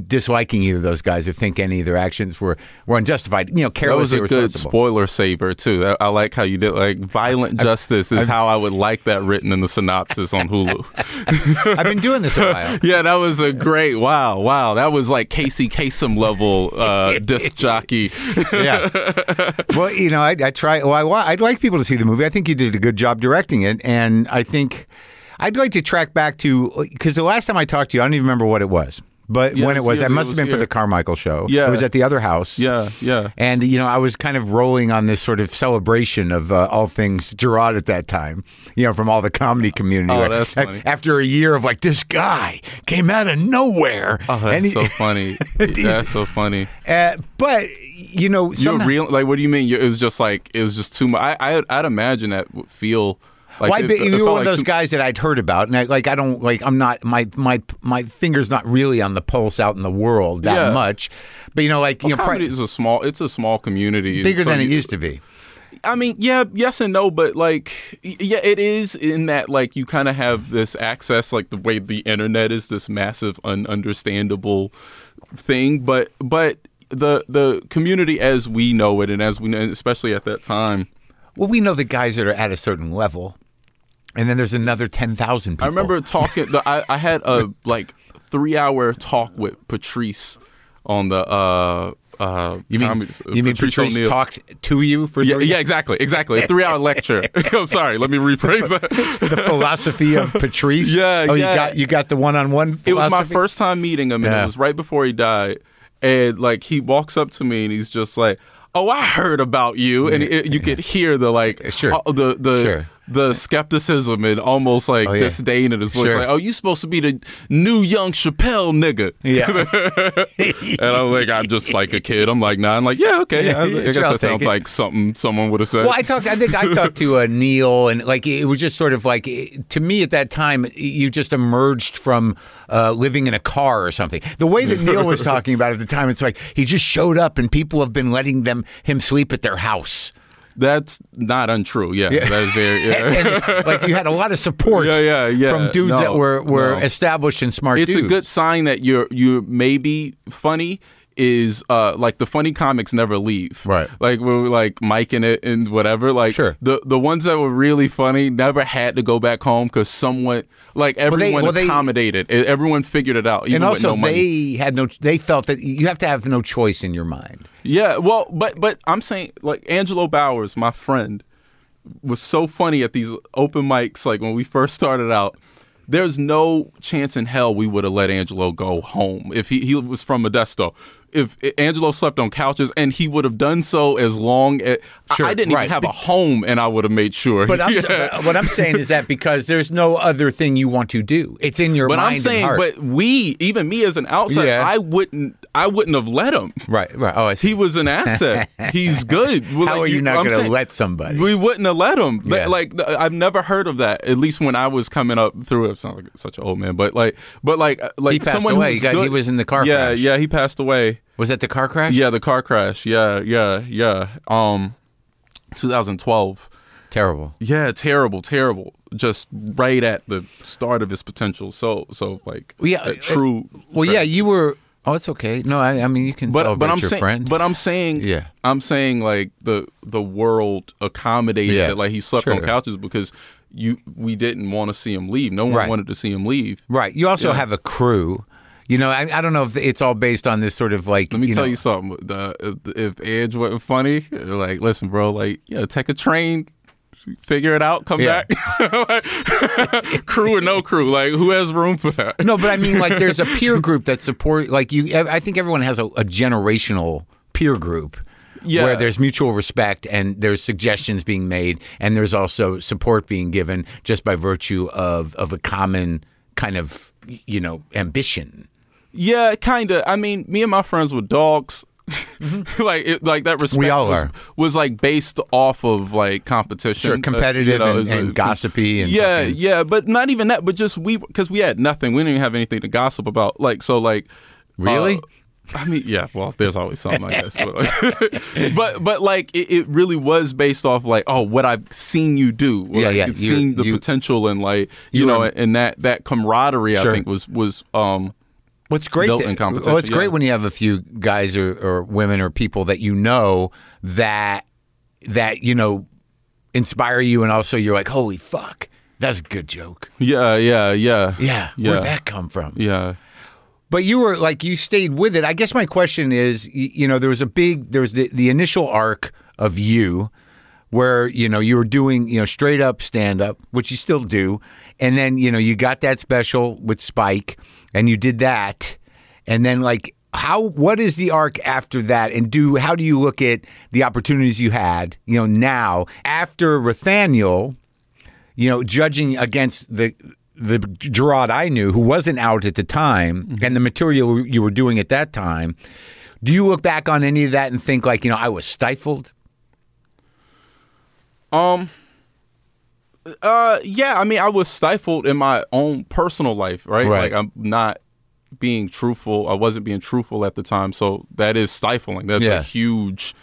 [SPEAKER 1] disliking either of those guys or think any of their actions were were unjustified. You know,
[SPEAKER 3] That was a good spoiler saver too. I, I like how you did like violent justice is how I would like that written in the synopsis on Hulu. *laughs*
[SPEAKER 1] I've been doing this a while. *laughs*
[SPEAKER 3] yeah, that was a great wow, wow. That was like Casey Kasem level uh, disc *laughs* jockey.
[SPEAKER 1] yeah. Well, you know, I, I try. Well, I, I'd like people to see the movie. I think you did a good job directing it, and I think I'd like to track back to because the last time I talked to you, I don't even remember what it was. But
[SPEAKER 3] Yeah,
[SPEAKER 1] when
[SPEAKER 3] it was-
[SPEAKER 1] it
[SPEAKER 3] it
[SPEAKER 1] must have been for the Carmichael show.
[SPEAKER 3] Yeah.
[SPEAKER 1] it was at the other house.
[SPEAKER 3] yeah, yeah.
[SPEAKER 1] And you know, I was kind of rolling on this sort of celebration of uh, all things Jerrod at that time. You know, from all the comedy community.
[SPEAKER 3] Oh, that's funny.
[SPEAKER 1] After a year of like this guy came out of nowhere.
[SPEAKER 3] Oh, that's
[SPEAKER 1] he-
[SPEAKER 3] so funny. *laughs* that's so funny.
[SPEAKER 1] uh, but you know,
[SPEAKER 3] You
[SPEAKER 1] somehow-
[SPEAKER 3] were real like what do you mean? It was just like it was just too much. I, I I'd imagine that would feel like
[SPEAKER 1] well, I
[SPEAKER 3] it-
[SPEAKER 1] you were one
[SPEAKER 3] like
[SPEAKER 1] of those guys that I'd heard about, and I, like I don't like I'm not my my my finger's not really on the pulse out in the world that
[SPEAKER 3] Yeah.
[SPEAKER 1] much, but you know, like you know,
[SPEAKER 3] Comedy
[SPEAKER 1] pri-
[SPEAKER 3] is a small. It's a small community.
[SPEAKER 1] bigger
[SPEAKER 3] so
[SPEAKER 1] than it used to be.
[SPEAKER 3] I mean, yeah, yes and no, but like, yeah, it is in that like you kind of have this access, like the way the internet is this massive, ununderstandable thing. But but the the community as we know it, and as we know, especially at that time,
[SPEAKER 1] Well, we know the guys that are at a certain level, and then there's another ten thousand people.
[SPEAKER 3] I remember talking. I I had a *laughs* like three hour talk with Patrice on the. uh uh,
[SPEAKER 1] You mean
[SPEAKER 3] comedy-
[SPEAKER 1] you mean Patrice
[SPEAKER 3] O'Neal.
[SPEAKER 1] talked to you for
[SPEAKER 3] Yeah,
[SPEAKER 1] three
[SPEAKER 3] yeah, exactly, exactly. A three-hour lecture. *laughs* *laughs* I'm sorry. Let me rephrase that.
[SPEAKER 1] the philosophy of Patrice.
[SPEAKER 3] Yeah,
[SPEAKER 1] oh,
[SPEAKER 3] yeah.
[SPEAKER 1] you got you got the one on one.
[SPEAKER 3] It was my first time meeting him, and
[SPEAKER 1] Yeah.
[SPEAKER 3] it was right before he died. And like he walks up to me, and he's just like, "Oh, I heard about you," and it, you could hear the like,
[SPEAKER 1] Sure.
[SPEAKER 3] uh, the the
[SPEAKER 1] Sure.
[SPEAKER 3] The skepticism and almost like
[SPEAKER 1] Oh, yeah.
[SPEAKER 3] disdain in his voice.
[SPEAKER 1] Sure.
[SPEAKER 3] Like, "Oh, you supposed to be the new young Chappelle nigga?"
[SPEAKER 1] Yeah. *laughs*
[SPEAKER 3] and I'm like, I'm just like a kid. I'm like, nah. I'm like, yeah, okay.
[SPEAKER 1] Yeah,
[SPEAKER 3] I, I guess
[SPEAKER 1] I'll
[SPEAKER 3] that sounds
[SPEAKER 1] it.
[SPEAKER 3] like something someone would have said.
[SPEAKER 1] Well, I talked. I think I talked to uh, Neil, and like it was just sort of like to me at that time, you just emerged from uh, living in a car or something. The way that Neil was talking about it at the time, it's like he just showed up, and people have been letting them him sleep at their house.
[SPEAKER 3] That's not untrue. Yeah, yeah. that's very. Yeah. *laughs*
[SPEAKER 1] And, and, like you had a lot of support
[SPEAKER 3] Yeah, yeah, yeah.
[SPEAKER 1] from dudes
[SPEAKER 3] No,
[SPEAKER 1] that were, were
[SPEAKER 3] no.
[SPEAKER 1] established and smart
[SPEAKER 3] it's
[SPEAKER 1] dudes.
[SPEAKER 3] a good sign that you're you maybe funny is uh like the funny comics never leave
[SPEAKER 1] Right.
[SPEAKER 3] like we're like Mike in it and whatever like
[SPEAKER 1] Sure.
[SPEAKER 3] the the ones that were really funny never had to go back home because someone like everyone
[SPEAKER 1] well, they-
[SPEAKER 3] accommodated it, everyone figured it out even
[SPEAKER 1] and
[SPEAKER 3] with
[SPEAKER 1] also
[SPEAKER 3] no money.
[SPEAKER 1] they had no they felt that you have to have no choice in your mind.
[SPEAKER 3] Yeah, well, but but I'm saying like Angelo Bowers, my friend, was so funny at these open mics. Like when we first started out, there's no chance in hell we would have let Angelo go home if he he was from Modesto. If Angelo slept on couches, and he would have done so as long as I-
[SPEAKER 1] Sure,
[SPEAKER 3] I didn't
[SPEAKER 1] right.
[SPEAKER 3] even have a home, and I would have made sure.
[SPEAKER 1] But I'm,
[SPEAKER 3] Yeah. *laughs*
[SPEAKER 1] what I'm saying is that because there's no other thing you want to do, it's in your
[SPEAKER 3] But
[SPEAKER 1] mind
[SPEAKER 3] I'm saying,
[SPEAKER 1] and heart.
[SPEAKER 3] but we, even me as an outsider,
[SPEAKER 1] Yeah.
[SPEAKER 3] I wouldn't, I wouldn't have let him.
[SPEAKER 1] right, right. Oh, I.
[SPEAKER 3] He was an asset. *laughs* He's good. Well,
[SPEAKER 1] How
[SPEAKER 3] like,
[SPEAKER 1] are you not going to let somebody?
[SPEAKER 3] We wouldn't have let him.
[SPEAKER 1] Yeah.
[SPEAKER 3] Like I've never heard of that. At least when I was coming up through it. Sounds like such an old man, but like, but like, uh, like
[SPEAKER 1] He passed
[SPEAKER 3] someone
[SPEAKER 1] away.
[SPEAKER 3] who's
[SPEAKER 1] He got- he was in the car
[SPEAKER 3] Yeah,
[SPEAKER 1] crash.
[SPEAKER 3] yeah, he passed away.
[SPEAKER 1] Was that the car crash?
[SPEAKER 3] Yeah, the car crash. Yeah, yeah, yeah. Um, 2012.
[SPEAKER 1] Terrible.
[SPEAKER 3] Yeah, terrible, terrible. Just right at the start of his potential. So, so like,
[SPEAKER 1] yeah,
[SPEAKER 3] a
[SPEAKER 1] uh,
[SPEAKER 3] true.
[SPEAKER 1] Well, yeah, you were. Oh, it's okay. No, I, I mean you can
[SPEAKER 3] but but I'm
[SPEAKER 1] your
[SPEAKER 3] saying
[SPEAKER 1] friend.
[SPEAKER 3] but I'm saying
[SPEAKER 1] Yeah.
[SPEAKER 3] I'm saying like the the world accommodated
[SPEAKER 1] Yeah.
[SPEAKER 3] that like he slept on couches because you we didn't want to see him leave. No one
[SPEAKER 1] Right.
[SPEAKER 3] wanted to see him leave.
[SPEAKER 1] right. You also
[SPEAKER 3] Yeah.
[SPEAKER 1] have a crew. You know, I, I don't know if it's all based on this sort of like.
[SPEAKER 3] Let me
[SPEAKER 1] you
[SPEAKER 3] tell
[SPEAKER 1] know,
[SPEAKER 3] you something. The, if, Edge wasn't funny, like listen, bro, like yeah, take a train. Figure it out. Come
[SPEAKER 1] Yeah.
[SPEAKER 3] back. *laughs* crew or no crew, like who has room for that?
[SPEAKER 1] No, but I mean, like, there's a peer group that support. Like, you, I think everyone has a, a generational peer group.
[SPEAKER 3] Yeah.
[SPEAKER 1] Where there's mutual respect and there's suggestions being made and there's also support being given just by virtue of, of a common kind of, you know, ambition.
[SPEAKER 3] Yeah, kind of. I mean, me and my friends were dogs. *laughs* like it, like that respect
[SPEAKER 1] We all
[SPEAKER 3] was,
[SPEAKER 1] are.
[SPEAKER 3] was like based off of like competition,
[SPEAKER 1] Sure,
[SPEAKER 3] uh,
[SPEAKER 1] competitive
[SPEAKER 3] you know,
[SPEAKER 1] and,
[SPEAKER 3] as a-
[SPEAKER 1] gossipy and
[SPEAKER 3] yeah,
[SPEAKER 1] fucking-
[SPEAKER 3] yeah, but not even that. But just we because we had nothing. We didn't even have anything to gossip about. Like so, like
[SPEAKER 1] Really?
[SPEAKER 3] uh, I mean, yeah. Well, there's always something, I guess. But *laughs* like, *laughs* but, but, like it, it really was based off like oh what I've seen you do.
[SPEAKER 1] Yeah,
[SPEAKER 3] like,
[SPEAKER 1] yeah, you-
[SPEAKER 3] Seen the
[SPEAKER 1] you-
[SPEAKER 3] potential and like you,
[SPEAKER 1] you
[SPEAKER 3] know
[SPEAKER 1] were-
[SPEAKER 3] and that that camaraderie
[SPEAKER 1] Sure.
[SPEAKER 3] I think was was um
[SPEAKER 1] What's great?
[SPEAKER 3] built
[SPEAKER 1] that-
[SPEAKER 3] in competition,
[SPEAKER 1] Well, it's great when you have a few guys or, or women or people that you know that that you know inspire you, and also you're like, holy fuck, that's a good joke.
[SPEAKER 3] yeah yeah yeah
[SPEAKER 1] Yeah,
[SPEAKER 3] Yeah.
[SPEAKER 1] where'd that come from?
[SPEAKER 3] yeah.
[SPEAKER 1] But you were like you stayed with it. I guess my question is, you, you know, there was a big, there was the, the initial arc of you, where you know you were doing you know straight up stand up, which you still do, and then you know you got that special with Spike, and you did that, and then like how what is the arc after that, and do how do you look at the opportunities you had, you know, now after Rothaniel, you know, judging against the the Jerrod I knew who wasn't out at the time and the material you were doing at that time, do you look back on any of that and think like, you know, I was stifled?
[SPEAKER 3] Um. Uh. Yeah. I mean, I was stifled in my own personal life, right?
[SPEAKER 1] Right.
[SPEAKER 3] Like I'm not being truthful. I wasn't being truthful at the time, so that is stifling. That's
[SPEAKER 1] Yeah.
[SPEAKER 3] a huge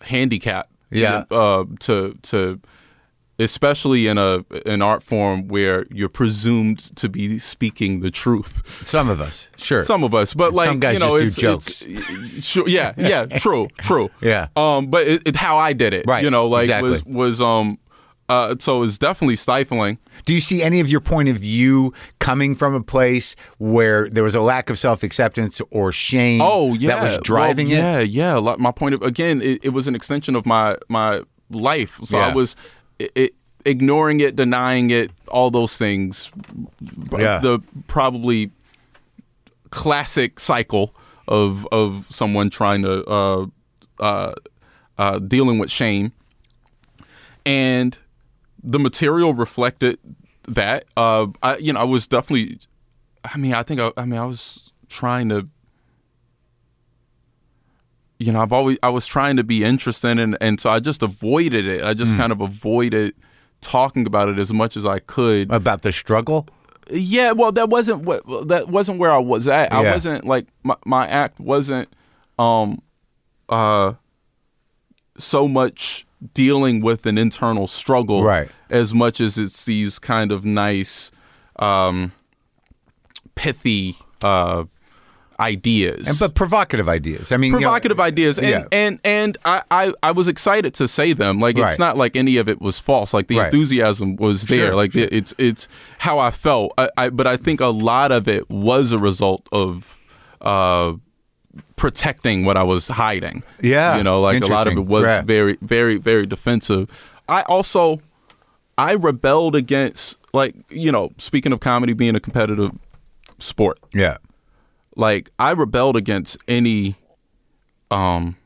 [SPEAKER 3] handicap.
[SPEAKER 1] Yeah.
[SPEAKER 3] Uh. To to. Especially in a an art form where you're presumed to be speaking the truth,
[SPEAKER 1] Some of us, sure.
[SPEAKER 3] some of us, but like
[SPEAKER 1] Some guys
[SPEAKER 3] you know,
[SPEAKER 1] just do
[SPEAKER 3] it's, it's sure, yeah, yeah, true, true, *laughs*
[SPEAKER 1] Yeah.
[SPEAKER 3] Um, but it, it, how I did it,
[SPEAKER 1] Right,
[SPEAKER 3] You know, like
[SPEAKER 1] exactly.
[SPEAKER 3] was was um, uh, so it's definitely stifling.
[SPEAKER 1] do you see any of your point of view coming from a place where there was a lack of self acceptance or shame?
[SPEAKER 3] Oh yeah,
[SPEAKER 1] that was driving
[SPEAKER 3] well,
[SPEAKER 1] it.
[SPEAKER 3] Yeah, yeah. My point of again, it, it was an extension of my my life. So
[SPEAKER 1] Yeah.
[SPEAKER 3] I was it, it, ignoring it, denying it, all those things.
[SPEAKER 1] Yeah.
[SPEAKER 3] The probably classic cycle of of someone trying to uh, uh, uh, dealing with shame, and the material reflected that. Uh, I you know I was definitely. I mean, I think I, I mean I was trying to. You know, I've always I was trying to be interested, and and so I just avoided it. I just kind of avoided talking about it as much as I could.
[SPEAKER 1] About the struggle?
[SPEAKER 3] Yeah, well, that wasn't what that wasn't where I was at. I wasn't like my my act wasn't um uh so much dealing with an internal struggle
[SPEAKER 1] Right.
[SPEAKER 3] as much as it's these kind of nice um pithy uh ideas
[SPEAKER 1] And, but provocative ideas. I mean, you know-
[SPEAKER 3] provocative ideas and
[SPEAKER 1] yeah.
[SPEAKER 3] and and I, I I was excited to say them like
[SPEAKER 1] Right.
[SPEAKER 3] it's not like any of it was false like the
[SPEAKER 1] Right.
[SPEAKER 3] enthusiasm was there
[SPEAKER 1] Sure,
[SPEAKER 3] like it's it's how I felt I, I but I think a lot of it was a result of uh protecting what I was hiding
[SPEAKER 1] Yeah,
[SPEAKER 3] you know like a lot of it was
[SPEAKER 1] Right.
[SPEAKER 3] very very very defensive I also I rebelled against like you know speaking of comedy being a competitive sport
[SPEAKER 1] Yeah.
[SPEAKER 3] like I rebelled against any um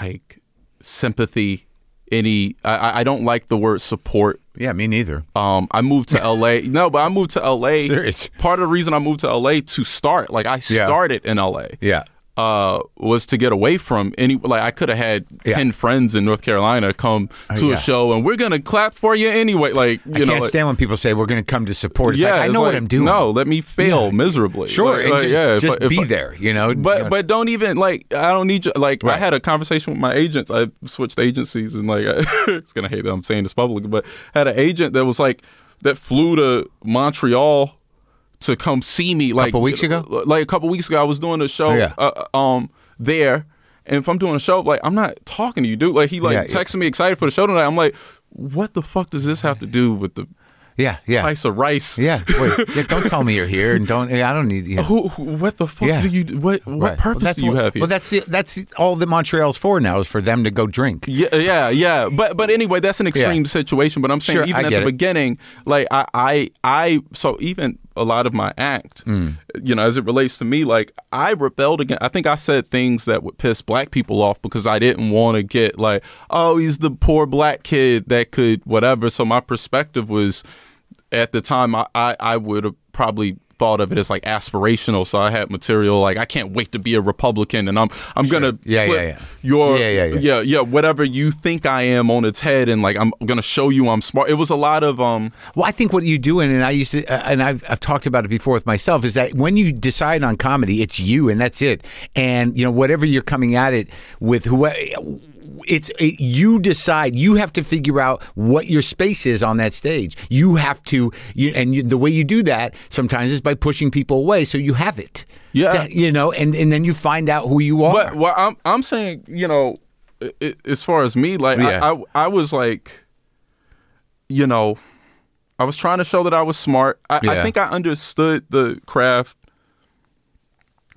[SPEAKER 3] like sympathy any I, I- I don't like the word support
[SPEAKER 1] Yeah, me neither.
[SPEAKER 3] um I moved to LA *laughs* no but I moved to LA
[SPEAKER 1] Serious.
[SPEAKER 3] part of the reason I moved to LA to start like I
[SPEAKER 1] Yeah.
[SPEAKER 3] started in LA
[SPEAKER 1] Yeah.
[SPEAKER 3] Uh was to get away from any like I could have had
[SPEAKER 1] Yeah.
[SPEAKER 3] 10 friends in North Carolina come to
[SPEAKER 1] yeah.
[SPEAKER 3] a show and we're to clap for you anyway like you
[SPEAKER 1] I
[SPEAKER 3] know
[SPEAKER 1] can't
[SPEAKER 3] like-
[SPEAKER 1] stand when people say we're to come to support. It's
[SPEAKER 3] yeah,
[SPEAKER 1] like, I know what I'm doing.
[SPEAKER 3] No, let me fail miserably.
[SPEAKER 1] Sure,
[SPEAKER 3] Like-
[SPEAKER 1] and
[SPEAKER 3] like,
[SPEAKER 1] ju-
[SPEAKER 3] yeah,
[SPEAKER 1] just
[SPEAKER 3] if
[SPEAKER 1] be
[SPEAKER 3] I-
[SPEAKER 1] there. You know,
[SPEAKER 3] But
[SPEAKER 1] You know?
[SPEAKER 3] but don't even like I don't need you. Like I had a conversation with my agents. I switched agencies and like *laughs* it's gonna hate that I'm saying this publicly, but had an agent that was like that flew to Montreal to come see me. Like
[SPEAKER 1] Couple weeks ago?
[SPEAKER 3] like a couple weeks ago, I was doing a show.
[SPEAKER 1] Oh, yeah.
[SPEAKER 3] uh, um, there. And if I'm doing a show, like I'm not talking to you, dude. Like he like
[SPEAKER 1] Yeah, yeah.
[SPEAKER 3] me excited for the show tonight. I'm like, what the fuck does this have to do with the
[SPEAKER 1] yeah, yeah,
[SPEAKER 3] price of rice?
[SPEAKER 1] yeah. Wait, *laughs* yeah, don't tell me you're here, and don't. I don't need you.
[SPEAKER 3] Who, who- what the fuck
[SPEAKER 1] Yeah.
[SPEAKER 3] do you? What what
[SPEAKER 1] Right.
[SPEAKER 3] purpose
[SPEAKER 1] Well,
[SPEAKER 3] do you
[SPEAKER 1] what-
[SPEAKER 3] have here?
[SPEAKER 1] Well, that's the, that's all that Montreal's for now is for them to go drink.
[SPEAKER 3] yeah, yeah, yeah. But but anyway, that's an extreme situation. But I'm saying
[SPEAKER 1] Sure,
[SPEAKER 3] even
[SPEAKER 1] I
[SPEAKER 3] at the
[SPEAKER 1] it.
[SPEAKER 3] beginning, like I, I I so even a lot of my act,
[SPEAKER 1] Mm.
[SPEAKER 3] you know, as it relates to me, like I rebelled against. I think I said things that would piss black people off because I didn't want to get like, oh, he's the poor black kid that could whatever. So my perspective was, at the time, I I, I would have probably thought of it as like aspirational. So I had material like I can't wait to be a Republican, and I'm I'm gonna
[SPEAKER 1] Yeah,
[SPEAKER 3] flip
[SPEAKER 1] yeah, yeah.
[SPEAKER 3] your
[SPEAKER 1] Yeah, yeah, yeah.
[SPEAKER 3] yeah yeah whatever you think I am on its head, and like I'm gonna show you I'm smart. It was a lot of um
[SPEAKER 1] Well, I think what you do, and I used to, uh, and I've, I've talked about it before with myself, is that when you decide on comedy, it's you, and that's it. And you know, whatever you're coming at it with, who it's it, you decide. You have to figure out what your space is on that stage. You have to, you, and you, the way you do that sometimes is by pushing people away, so you have it.
[SPEAKER 3] Yeah.
[SPEAKER 1] To- you know, and and then you find out who you are.
[SPEAKER 3] But well, I'm I'm saying you know, i i as far as me, like
[SPEAKER 1] Yeah.
[SPEAKER 3] I, I I was like, you know, I was trying to show that I was smart. I,
[SPEAKER 1] Yeah.
[SPEAKER 3] I think I understood the craft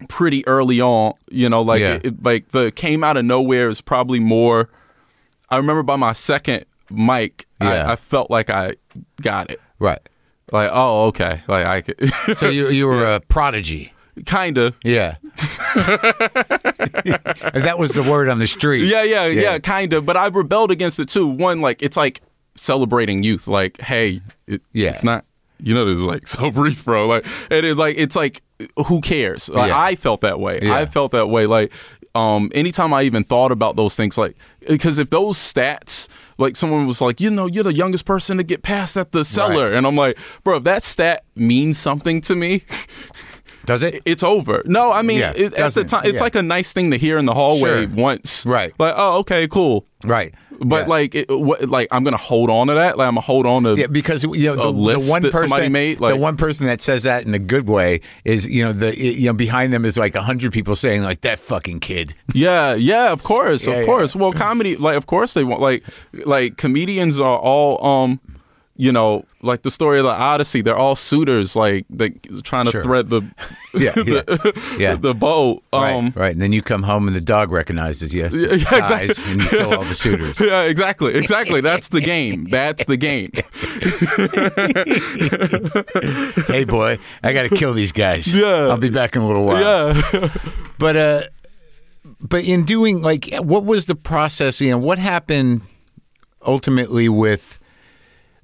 [SPEAKER 3] pretty early on. You know, like
[SPEAKER 1] Yeah.
[SPEAKER 3] it, it- like the came out of nowhere is probably more. I remember by my second mic,
[SPEAKER 1] Yeah.
[SPEAKER 3] I, I felt like I got it.
[SPEAKER 1] right.
[SPEAKER 3] Like, oh, okay, like I could, *laughs*
[SPEAKER 1] So you you were a prodigy.
[SPEAKER 3] kind of.
[SPEAKER 1] Yeah. *laughs* that was the word on the street.
[SPEAKER 3] Yeah, yeah, yeah,
[SPEAKER 1] Yeah.
[SPEAKER 3] kind of. But I've rebelled against it too. One, like it's like celebrating youth. Like, hey, it,
[SPEAKER 1] Yeah.
[SPEAKER 3] it's not. You know, this is like *laughs* so brief, bro. Like, it is like it's like who cares? Like,
[SPEAKER 1] Yeah.
[SPEAKER 3] I felt that way.
[SPEAKER 1] Yeah.
[SPEAKER 3] I felt that way. Like, um, anytime I even thought about those things, like, because if those stats, like, someone was like, you know, you're the youngest person to get passed at the cellar, and I'm like, bro, if that stat means something to me. *laughs*
[SPEAKER 1] Does it?
[SPEAKER 3] it's over. No, I mean,
[SPEAKER 1] Yeah,
[SPEAKER 3] it, at the time, it's like a nice thing to hear in the hallway
[SPEAKER 1] Sure.
[SPEAKER 3] once.
[SPEAKER 1] Right.
[SPEAKER 3] Like, oh, okay, cool.
[SPEAKER 1] Right.
[SPEAKER 3] But
[SPEAKER 1] Yeah.
[SPEAKER 3] like, it, what, like I'm gonna hold on to that. Like I'm gonna hold on to.
[SPEAKER 1] Yeah, because you know the, the one person,
[SPEAKER 3] made,
[SPEAKER 1] the one person that says that in a good way is you know the you know behind them is like a hundred people saying like that fucking kid.
[SPEAKER 3] yeah, yeah, of course,
[SPEAKER 1] Yeah,
[SPEAKER 3] of course. Well, comedy, like, of course they want, like, like comedians are all, um, you know, like the story of the Odyssey. They're all suitors, like they trying to
[SPEAKER 1] Sure.
[SPEAKER 3] thread the,
[SPEAKER 1] Yeah, yeah. *laughs*
[SPEAKER 3] the,
[SPEAKER 1] Yeah.
[SPEAKER 3] the boat.
[SPEAKER 1] Right,
[SPEAKER 3] Um,
[SPEAKER 1] right, and then you come home and the dog recognizes you,
[SPEAKER 3] yeah, *laughs* exactly.
[SPEAKER 1] dies, and you kill all the suitors. *laughs*
[SPEAKER 3] Yeah, exactly, exactly. That's the game. That's the game.
[SPEAKER 1] hey boy, I got to kill these guys.
[SPEAKER 3] Yeah.
[SPEAKER 1] I'll be back in a little while.
[SPEAKER 3] Yeah.
[SPEAKER 1] But uh, but in doing like, what was the process? You know, what happened ultimately with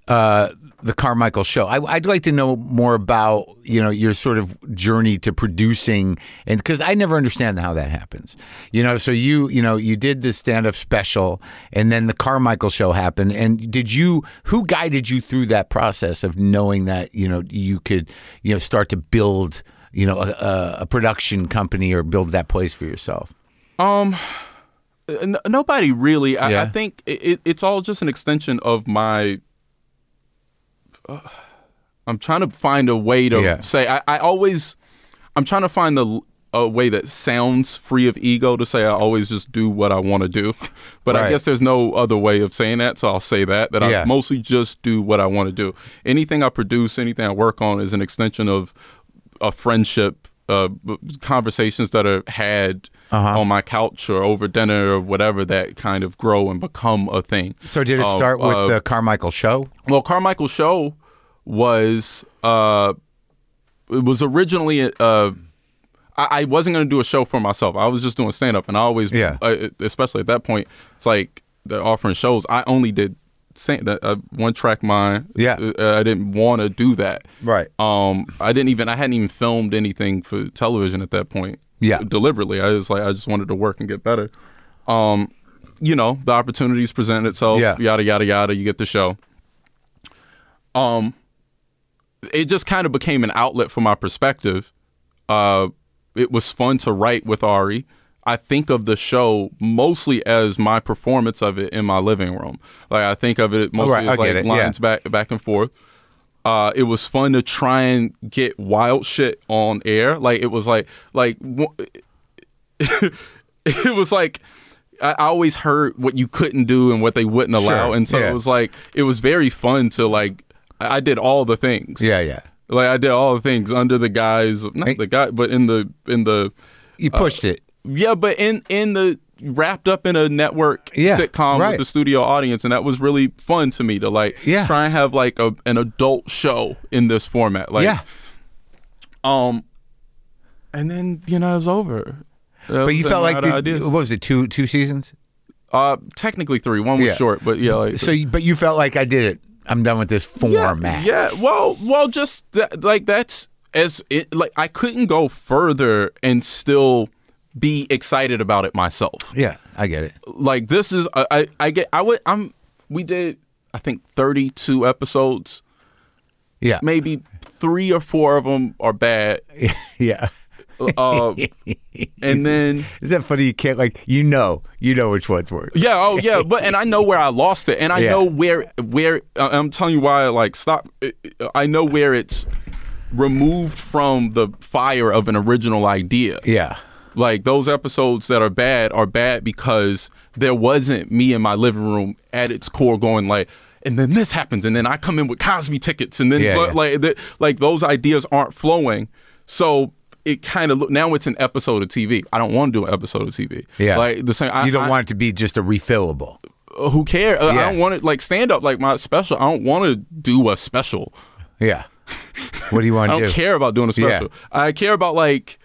[SPEAKER 1] uh the Carmichael show? I, I'd like to know more about you know your sort of journey to producing, and because I never understand how that happens. You know, so you you know you did this stand up special, and then the Carmichael show happened. And did you who guided you through that process of knowing that you know you could you know start to build you know a, a, a production company or build that place for yourself?
[SPEAKER 3] Um, n- nobody really. I,
[SPEAKER 1] Yeah.
[SPEAKER 3] I think it, it's all just an extension of my. Uh, I'm trying to find a way to
[SPEAKER 1] Yeah.
[SPEAKER 3] say. I, I always. I'm trying to find the a way that sounds free of ego to say I always just do what I want to do, *laughs* but I guess there's no other way of saying that. So I'll say that that
[SPEAKER 1] Yeah.
[SPEAKER 3] I mostly just do what I want to do. Anything I produce, anything I work on, is an extension of a friendship, uh, conversations that are had
[SPEAKER 1] Uh-huh.
[SPEAKER 3] on my couch or over dinner or whatever that kind of grow and become a thing.
[SPEAKER 1] So did it
[SPEAKER 3] Uh,
[SPEAKER 1] start with
[SPEAKER 3] uh,
[SPEAKER 1] the Carmichael show?
[SPEAKER 3] Well, Carmichael show was uh, it was originally uh. I I wasn't going to do a show for myself. I was just doing stand up, and I always,
[SPEAKER 1] Yeah.
[SPEAKER 3] uh, especially at that point, it's like they're offering shows. I only did uh, one track mind.
[SPEAKER 1] Yeah.
[SPEAKER 3] uh, I didn't want to do that.
[SPEAKER 1] Right.
[SPEAKER 3] Um, I didn't even. I hadn't even filmed anything for television at that point.
[SPEAKER 1] Yeah.
[SPEAKER 3] deliberately. I was like, I just wanted to work and get better. Um, you know, the opportunities present itself.
[SPEAKER 1] Yeah.
[SPEAKER 3] Yada yada yada. You get the show. Um, it just kind of became an outlet for my perspective. Uh, it was fun to write with Ari. I think of the show mostly as my performance of it in my living room. Like I think of it mostly
[SPEAKER 1] right,
[SPEAKER 3] as like
[SPEAKER 1] it, yeah.
[SPEAKER 3] lines back back and forth. Uh, it was fun to try and get wild shit on air. Like it was like like w- *laughs* it was like I always heard what you couldn't do and what they wouldn't allow,
[SPEAKER 1] Sure,
[SPEAKER 3] and so
[SPEAKER 1] yeah.
[SPEAKER 3] it was like it was very fun to like. I I did all the things.
[SPEAKER 1] Yeah, yeah.
[SPEAKER 3] Like I did all the things under the guise, not the guy, but in the in the
[SPEAKER 1] You pushed it.
[SPEAKER 3] yeah, but in in the wrapped up in a network
[SPEAKER 1] Yeah,
[SPEAKER 3] sitcom
[SPEAKER 1] right.
[SPEAKER 3] with the studio audience, and that was really fun to me to like
[SPEAKER 1] Yeah.
[SPEAKER 3] try and have like a an adult show in this format. Like,
[SPEAKER 1] yeah.
[SPEAKER 3] um, and then you know it was over. That
[SPEAKER 1] But you felt like the, what was it two two seasons?
[SPEAKER 3] uh technically three. One was
[SPEAKER 1] Yeah.
[SPEAKER 3] short, but yeah, like
[SPEAKER 1] So, but you felt like I did it. I'm done with this
[SPEAKER 3] yeah,
[SPEAKER 1] format.
[SPEAKER 3] yeah. Well, well, just that, like that's as it like I couldn't go further and still be excited about it myself.
[SPEAKER 1] Yeah, I get it.
[SPEAKER 3] Like this is I I, I get I would I'm we did I think 32 episodes.
[SPEAKER 1] Yeah,
[SPEAKER 3] Maybe 3 or 4 of them are bad. *laughs*
[SPEAKER 1] yeah.
[SPEAKER 3] Uh, and then *laughs*
[SPEAKER 1] Is that funny? You can't like you know you know which ones work.
[SPEAKER 3] yeah, oh yeah, but and I know where I lost it and I
[SPEAKER 1] Yeah.
[SPEAKER 3] know where where I'm telling you why like stop I know where it's removed from the fire of an original idea.
[SPEAKER 1] Yeah,
[SPEAKER 3] Like those episodes that are bad are bad because there wasn't me in my living room at its core going like, and then this happens, and then I come in with Cosby tickets, and then
[SPEAKER 1] Yeah, yeah.
[SPEAKER 3] like th- like those ideas aren't flowing. So it kind of look now it's an episode of TV. I don't want to do an episode of TV.
[SPEAKER 1] yeah.
[SPEAKER 3] like the same. I,
[SPEAKER 1] you don't
[SPEAKER 3] I-
[SPEAKER 1] want it to be just a refillable.
[SPEAKER 3] uh, who cares? Uh,
[SPEAKER 1] Yeah.
[SPEAKER 3] I don't want it like stand up like my special. I don't want to do a special.
[SPEAKER 1] Yeah. What do you want *laughs*
[SPEAKER 3] I don't
[SPEAKER 1] do?
[SPEAKER 3] care about doing a
[SPEAKER 1] Yeah.
[SPEAKER 3] special. I care about like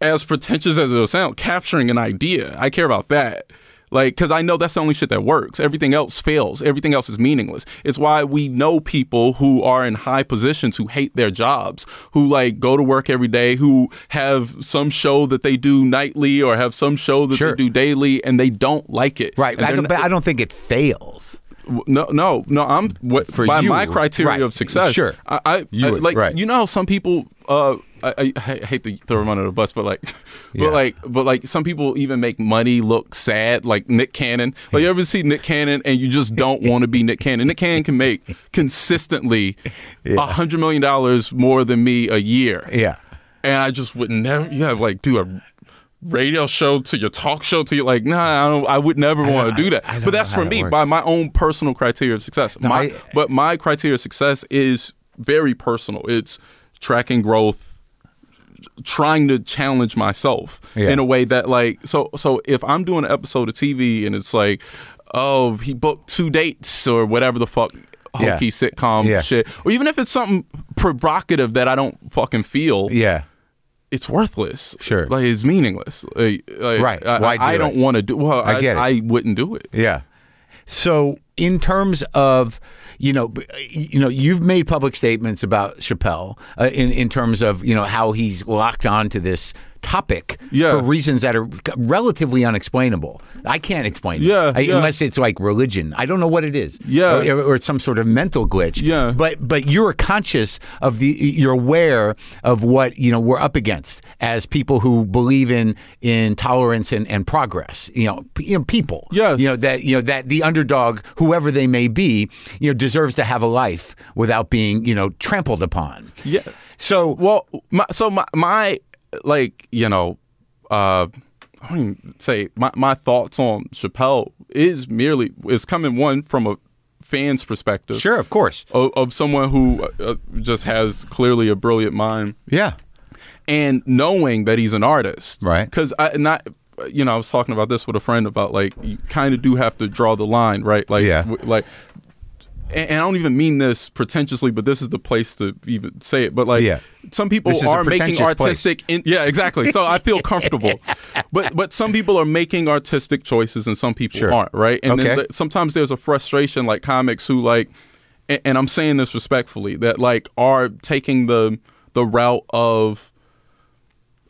[SPEAKER 3] as pretentious as it'll sound, capturing an idea. I care about that. Like, because I know that's the only shit that works. Everything else fails. Everything else is meaningless. It's why we know people who are in high positions who hate their jobs, who like go to work every day, who have some show that they do nightly or have some show that
[SPEAKER 1] Sure.
[SPEAKER 3] they do daily, and they don't like it.
[SPEAKER 1] Right. I don't,
[SPEAKER 3] not-
[SPEAKER 1] but I don't think it fails.
[SPEAKER 3] No, no, no. I'm what,
[SPEAKER 1] For you
[SPEAKER 3] by
[SPEAKER 1] you,
[SPEAKER 3] my criteria
[SPEAKER 1] right.
[SPEAKER 3] of success.
[SPEAKER 1] Sure.
[SPEAKER 3] I, I,
[SPEAKER 1] You
[SPEAKER 3] I-
[SPEAKER 1] would,
[SPEAKER 3] like
[SPEAKER 1] right.
[SPEAKER 3] you know how some people. Uh, I, I, hate to throw them under the bus, but like, *laughs*
[SPEAKER 1] Yeah.
[SPEAKER 3] but like, but like, some people even make money look sad. Like Nick Cannon. Like you ever see Nick Cannon and you just don't want to be Nick Cannon. Nick Cannon can make *laughs* consistently a
[SPEAKER 1] Yeah.
[SPEAKER 3] hundred million dollars more than me a year
[SPEAKER 1] Yeah.
[SPEAKER 3] and I just would never. You have like do a radio show to your talk show to you like nah I, don't, I would never want to do that
[SPEAKER 1] I don't
[SPEAKER 3] but that's for
[SPEAKER 1] that
[SPEAKER 3] me
[SPEAKER 1] works.
[SPEAKER 3] by my own personal criteria of success my,
[SPEAKER 1] I-
[SPEAKER 3] but my criteria of success is very personal it's tracking growth trying to challenge myself
[SPEAKER 1] Yeah.
[SPEAKER 3] in a way that like so so if I'm doing an episode of TV and it's like oh he booked two dates or whatever the fuck
[SPEAKER 1] Yeah.
[SPEAKER 3] hokey sitcom
[SPEAKER 1] Yeah.
[SPEAKER 3] shit or even if it's something provocative that I don't fucking feel
[SPEAKER 1] Yeah.
[SPEAKER 3] It's worthless.
[SPEAKER 1] Sure.
[SPEAKER 3] like it's meaningless. Like, like,
[SPEAKER 1] Right.
[SPEAKER 3] I,
[SPEAKER 1] Why do
[SPEAKER 3] I don't want to do. Well,
[SPEAKER 1] I
[SPEAKER 3] I,
[SPEAKER 1] get it.
[SPEAKER 3] I wouldn't do it.
[SPEAKER 1] Yeah. So, in terms of, you know, you know, you've made public statements about Chappelle uh, in in terms of you know how he's locked on to this topic
[SPEAKER 3] Yeah.
[SPEAKER 1] for reasons that are relatively unexplainable. I can't explain it.
[SPEAKER 3] Yeah,
[SPEAKER 1] I-
[SPEAKER 3] yeah.
[SPEAKER 1] unless it's like religion. I don't know what it is.
[SPEAKER 3] Yeah.
[SPEAKER 1] or, or some sort of mental glitch.
[SPEAKER 3] Yeah.
[SPEAKER 1] but but you're conscious of the you're aware of what you know we're up against as people who believe in in tolerance and, and progress. You know, you know people.
[SPEAKER 3] Yes.
[SPEAKER 1] you know that you know that the underdog, whoever they may be, you know, deserves to have a life without being you know trampled upon.
[SPEAKER 3] Yeah.
[SPEAKER 1] So
[SPEAKER 3] Well, my, so my my like you know, uh, I don't even say my my thoughts on Chappelle is merely is coming one from a fan's perspective.
[SPEAKER 1] sure, of course,
[SPEAKER 3] Of, of someone who uh, uh, just has clearly a brilliant mind.
[SPEAKER 1] yeah,
[SPEAKER 3] and knowing that he's an artist,
[SPEAKER 1] Right.
[SPEAKER 3] Because I not, you know, I was talking about this with a friend about like you kind of do have to draw the line, right? Like,
[SPEAKER 1] Yeah.
[SPEAKER 3] w- like, and, and I don't even mean this pretentiously, but this is the place to even say it. But like,
[SPEAKER 1] Yeah.
[SPEAKER 3] some people
[SPEAKER 1] This is a
[SPEAKER 3] are making artistic, in, yeah, exactly. So I feel comfortable, *laughs* but but some people are making artistic choices and some people
[SPEAKER 1] Sure.
[SPEAKER 3] aren't, right? And
[SPEAKER 1] Okay.
[SPEAKER 3] then th- sometimes there's a frustration, like comics who like, and, and I'm saying this respectfully, that like are taking the the route of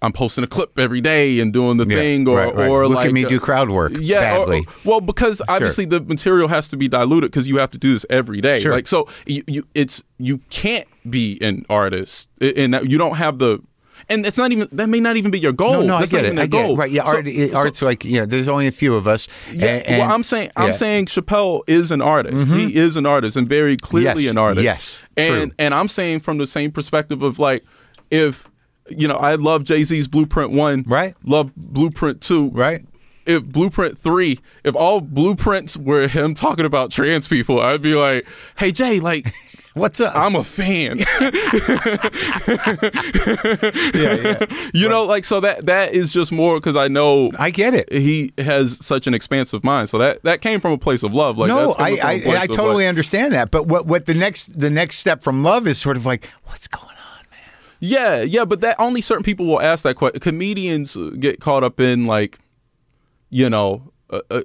[SPEAKER 3] I'm posting a clip every day and doing the
[SPEAKER 1] Yeah,
[SPEAKER 3] thing, or
[SPEAKER 1] right, right.
[SPEAKER 3] or
[SPEAKER 1] Look
[SPEAKER 3] like
[SPEAKER 1] at me uh, do crowd work
[SPEAKER 3] yeah, or- well, because obviously the material has to be diluted because you have to do this every day.
[SPEAKER 1] Sure.
[SPEAKER 3] Like so, you, you it's you can't be an artist and that you don't have the. And it's not even that may not even be your goal.
[SPEAKER 1] no, no, I
[SPEAKER 3] That's
[SPEAKER 1] get it. I get it. Right? Yeah,
[SPEAKER 3] So-
[SPEAKER 1] art,
[SPEAKER 3] so-
[SPEAKER 1] art's like you know, there's only a few of us.
[SPEAKER 3] yeah,
[SPEAKER 1] and-
[SPEAKER 3] well, I'm saying I'm
[SPEAKER 1] yeah.
[SPEAKER 3] saying Chappelle is an artist. Mm-hmm. He is an artist and very clearly
[SPEAKER 1] Yes,
[SPEAKER 3] an artist.
[SPEAKER 1] yes,
[SPEAKER 3] and
[SPEAKER 1] true.
[SPEAKER 3] and I'm saying from the same perspective of like if you know I love Jay Z's Blueprint One,
[SPEAKER 1] Right.
[SPEAKER 3] Love Blueprint Two,
[SPEAKER 1] right.
[SPEAKER 3] If Blueprint Three, if all blueprints were him talking about trans people, I'd be like, hey Jay, like. *laughs*
[SPEAKER 1] What's up?
[SPEAKER 3] I'm a fan. *laughs*
[SPEAKER 1] yeah, yeah. *laughs*
[SPEAKER 3] you know, like so that that is just more because I know
[SPEAKER 1] I get it.
[SPEAKER 3] he has such an expansive mind. So that that came from a place of love. Like
[SPEAKER 1] no, I I,
[SPEAKER 3] place
[SPEAKER 1] I totally
[SPEAKER 3] like-
[SPEAKER 1] understand that. But what what the next the next step from love is sort of like what's going on?
[SPEAKER 3] Yeah, yeah, but that only certain people will ask that question. Comedians get caught up in like, you know, uh, uh,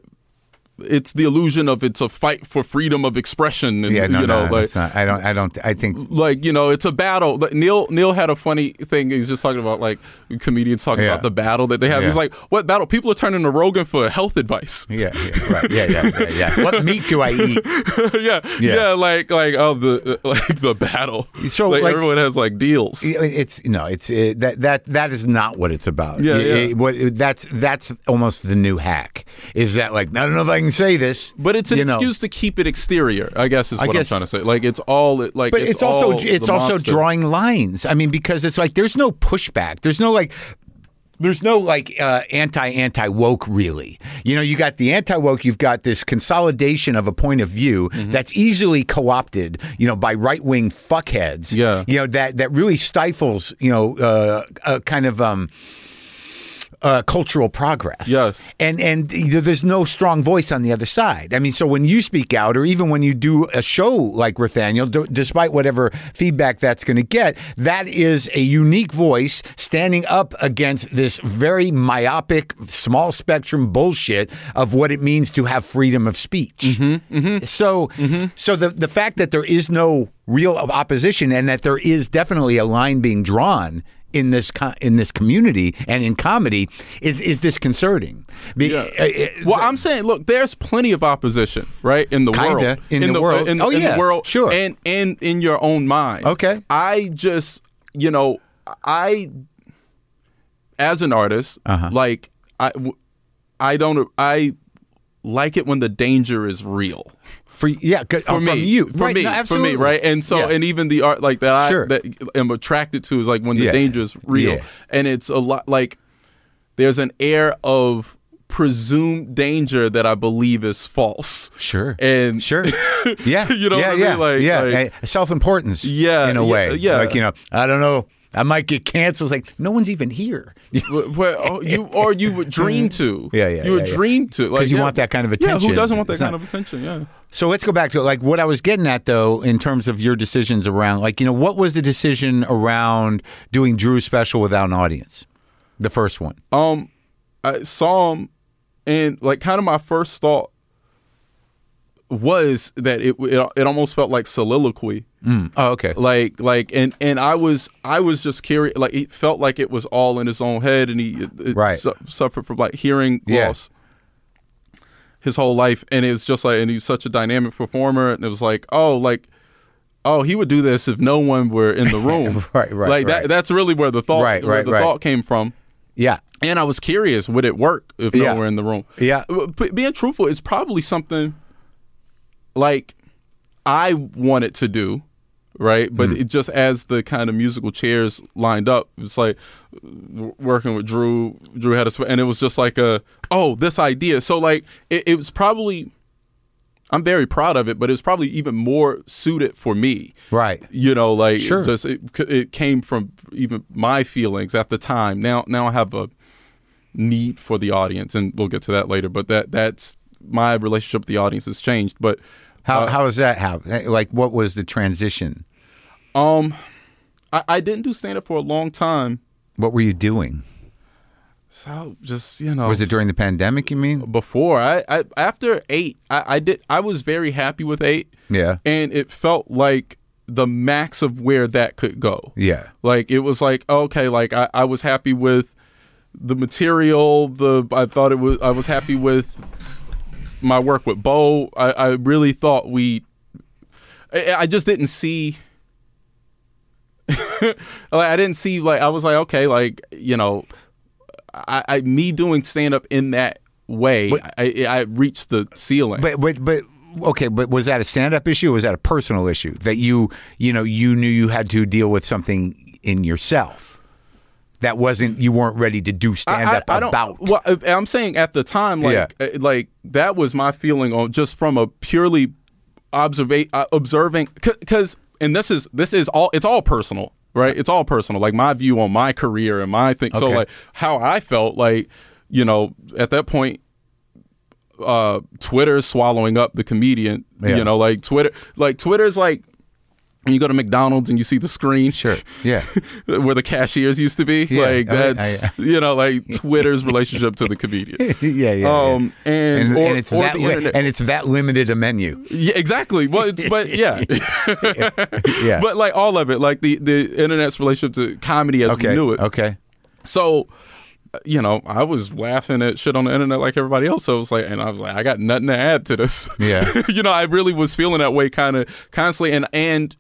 [SPEAKER 3] it's the illusion of it's a fight for freedom of expression and
[SPEAKER 1] Yeah, no,
[SPEAKER 3] you know
[SPEAKER 1] no,
[SPEAKER 3] like
[SPEAKER 1] it's not. I don't. I don't. I think.
[SPEAKER 3] like you know it's a battle like neil neil had a funny thing he's just talking about like comedians talking
[SPEAKER 1] Yeah.
[SPEAKER 3] about the battle that they have
[SPEAKER 1] Yeah.
[SPEAKER 3] he's like what battle people are turning to rogan for health advice
[SPEAKER 1] Yeah. Yeah. Right. Yeah. Yeah. Yeah. yeah. what meat do I eat? *laughs*
[SPEAKER 3] yeah, yeah like like oh the like the battle
[SPEAKER 1] So,
[SPEAKER 3] like,
[SPEAKER 1] like-
[SPEAKER 3] everyone has like deals
[SPEAKER 1] It's no. It's uh, that that that is not what it's about.
[SPEAKER 3] Yeah,
[SPEAKER 1] It-
[SPEAKER 3] yeah.
[SPEAKER 1] it- what that's that's almost the new hack. Is that like I don't know if I can say this,
[SPEAKER 3] but it's an
[SPEAKER 1] you know.
[SPEAKER 3] excuse to keep it exterior i guess is
[SPEAKER 1] I
[SPEAKER 3] what
[SPEAKER 1] guess-
[SPEAKER 3] i'm trying to say like it's all like
[SPEAKER 1] But it's, also
[SPEAKER 3] all
[SPEAKER 1] it's also
[SPEAKER 3] monster.
[SPEAKER 1] drawing lines. I mean, because it's like there's no pushback. There's no like. There's no like uh, anti anti woke really. You know, you got the anti woke. You've got this consolidation of a point of view
[SPEAKER 3] Mm-hmm.
[SPEAKER 1] that's easily co-opted. You know, by right wing fuckheads.
[SPEAKER 3] Yeah.
[SPEAKER 1] You know that that really stifles. You know, uh, a kind of um, uh, cultural progress.
[SPEAKER 3] Yes.
[SPEAKER 1] and and there's no strong voice on the other side. I mean, so when you speak out, or even when you do a show like Rothaniel, d- despite whatever feedback that's going to get, that is a unique voice standing up against this very myopic, small spectrum bullshit of what it means to have freedom of speech. Mm-hmm, mm-hmm. So, mm-hmm. so the the fact that there is no real opposition and that there is definitely a line being drawn in this co- in this community and in comedy is is disconcerting. Be-
[SPEAKER 3] Yeah.
[SPEAKER 1] uh, uh,
[SPEAKER 3] Well, I'm saying, look, there's plenty of opposition, right, in the
[SPEAKER 1] Kinda,
[SPEAKER 3] world,
[SPEAKER 1] in the world.
[SPEAKER 3] in,
[SPEAKER 1] Oh,
[SPEAKER 3] in
[SPEAKER 1] yeah,
[SPEAKER 3] the world,
[SPEAKER 1] sure.
[SPEAKER 3] and and in your own mind.
[SPEAKER 1] Okay.
[SPEAKER 3] I just, you know, I, as an artist,
[SPEAKER 1] Uh-huh.
[SPEAKER 3] like I, I don't, I like it when the danger is real
[SPEAKER 1] for yeah,
[SPEAKER 3] for
[SPEAKER 1] uh,
[SPEAKER 3] me,
[SPEAKER 1] from you,
[SPEAKER 3] for
[SPEAKER 1] right,
[SPEAKER 3] me,
[SPEAKER 1] no,
[SPEAKER 3] for me, right? And so,
[SPEAKER 1] Yeah.
[SPEAKER 3] and even the art like that,
[SPEAKER 1] Sure.
[SPEAKER 3] I that am attracted to is like when the
[SPEAKER 1] Yeah.
[SPEAKER 3] danger is real,
[SPEAKER 1] Yeah.
[SPEAKER 3] and it's a lot like there's an air of presumed danger that I believe is false.
[SPEAKER 1] Sure.
[SPEAKER 3] And
[SPEAKER 1] Sure. *laughs* Yeah.
[SPEAKER 3] You know
[SPEAKER 1] yeah,
[SPEAKER 3] what I
[SPEAKER 1] yeah,
[SPEAKER 3] mean? Like-
[SPEAKER 1] yeah.
[SPEAKER 3] like-
[SPEAKER 1] Self importance.
[SPEAKER 3] Yeah,
[SPEAKER 1] In a
[SPEAKER 3] yeah,
[SPEAKER 1] way.
[SPEAKER 3] yeah.
[SPEAKER 1] Like, you know, I don't know. I might get canceled. It's like, no one's even here. *laughs*
[SPEAKER 3] Where- oh, you or you would dream to. *laughs*
[SPEAKER 1] Yeah, yeah,
[SPEAKER 3] You would
[SPEAKER 1] yeah, yeah.
[SPEAKER 3] dream to. Like,
[SPEAKER 1] 'Cause you
[SPEAKER 3] yeah.
[SPEAKER 1] want that kind of attention.
[SPEAKER 3] Yeah, who doesn't want that
[SPEAKER 1] It's
[SPEAKER 3] kind
[SPEAKER 1] not-
[SPEAKER 3] of attention? Yeah.
[SPEAKER 1] So let's go back to like what I was getting at though, in terms of your decisions around like, you know, what was the decision around doing Drew's special without an audience? The first one.
[SPEAKER 3] Um, I saw him, and like kind of my first thought was that it it, it almost felt like soliloquy. Mm.
[SPEAKER 1] Oh, okay.
[SPEAKER 3] like like and and i was i was just curious like it felt like it was all in his own head and he it, it
[SPEAKER 1] Right.
[SPEAKER 3] su- suffered from like hearing
[SPEAKER 1] Yeah.
[SPEAKER 3] loss his whole life and it was just like and he's such a dynamic performer and it was like oh like oh he would do this if no one were in the *laughs* room
[SPEAKER 1] Right, right,
[SPEAKER 3] like
[SPEAKER 1] right.
[SPEAKER 3] that that's really where the thought
[SPEAKER 1] Right,
[SPEAKER 3] where
[SPEAKER 1] right,
[SPEAKER 3] the
[SPEAKER 1] right.
[SPEAKER 3] thought came from
[SPEAKER 1] Yeah.
[SPEAKER 3] and I was curious, would it work if no one were in the room?
[SPEAKER 1] Yeah.
[SPEAKER 3] But being truthful is probably something like I wanted to do, right? But
[SPEAKER 1] Hmm.
[SPEAKER 3] it just as the kind of musical chairs lined up, it's like working with Drew. Drew had a, and it was just like a, oh, this idea. So like it, it was probably. I'm very proud of it, but it's probably even more suited for me
[SPEAKER 1] Right.
[SPEAKER 3] you know like
[SPEAKER 1] Sure.
[SPEAKER 3] just it, it came from even my feelings at the time now now i have a need for the audience and we'll get to that later but that that's my relationship with the audience has changed but
[SPEAKER 1] How
[SPEAKER 3] uh,
[SPEAKER 1] how is that happen? Like what was the transition?
[SPEAKER 3] um I, I didn't do stand up for a long time
[SPEAKER 1] What were you doing?
[SPEAKER 3] so just you know
[SPEAKER 1] Was it during the pandemic, you mean?
[SPEAKER 3] before I, I after eight I, I did I was very happy with eight
[SPEAKER 1] Yeah.
[SPEAKER 3] and it felt like the max of where that could go
[SPEAKER 1] Yeah.
[SPEAKER 3] Like it was like okay, like I, I was happy with the material. The I thought it was I was happy with my work with Bo. I, I really thought we. I, I just didn't see. *laughs* like I didn't see like I was like okay like you know, I, I me doing stand up in that way
[SPEAKER 1] But-
[SPEAKER 3] I, I reached the ceiling.
[SPEAKER 1] But but but okay, but was that a stand up issue or was that a personal issue that you you know you knew you had to deal with something in yourself that wasn't you weren't ready to do stand up
[SPEAKER 3] I, I don't,
[SPEAKER 1] about?
[SPEAKER 3] Well, I'm saying at the time, like,
[SPEAKER 1] Yeah.
[SPEAKER 3] uh, like that was my feeling on just from a purely observa- uh, observing, because, and this is this is all it's all personal, right? It's all personal, like my view on my career and my thing. So, like, how I felt, like, you know, at that point. Uh, Twitter swallowing up the comedian.
[SPEAKER 1] Yeah.
[SPEAKER 3] You know, like Twitter, like Twitter's like when you go to McDonald's and you see the screen,
[SPEAKER 1] Sure. Yeah. *laughs*
[SPEAKER 3] where the cashiers used to be,
[SPEAKER 1] Yeah,
[SPEAKER 3] like
[SPEAKER 1] I-
[SPEAKER 3] that's
[SPEAKER 1] I-
[SPEAKER 3] you know like *laughs* Twitter's relationship to the comedian. *laughs*
[SPEAKER 1] yeah, yeah.
[SPEAKER 3] Um,
[SPEAKER 1] yeah.
[SPEAKER 3] and,
[SPEAKER 1] and,
[SPEAKER 3] or,
[SPEAKER 1] and it's that li- and it's that limited a menu.
[SPEAKER 3] yeah, exactly. Well, it's, but yeah,
[SPEAKER 1] Yeah.
[SPEAKER 3] but like all of it, like the the internet's relationship to comedy as
[SPEAKER 1] okay.
[SPEAKER 3] we knew it.
[SPEAKER 1] Okay.
[SPEAKER 3] So, uh, you know, I was laughing at shit on the internet like everybody else. So it was like, and I was like, I got nothing to add to this.
[SPEAKER 1] Yeah. *laughs*
[SPEAKER 3] you know, I really was feeling that way kind of constantly. And, and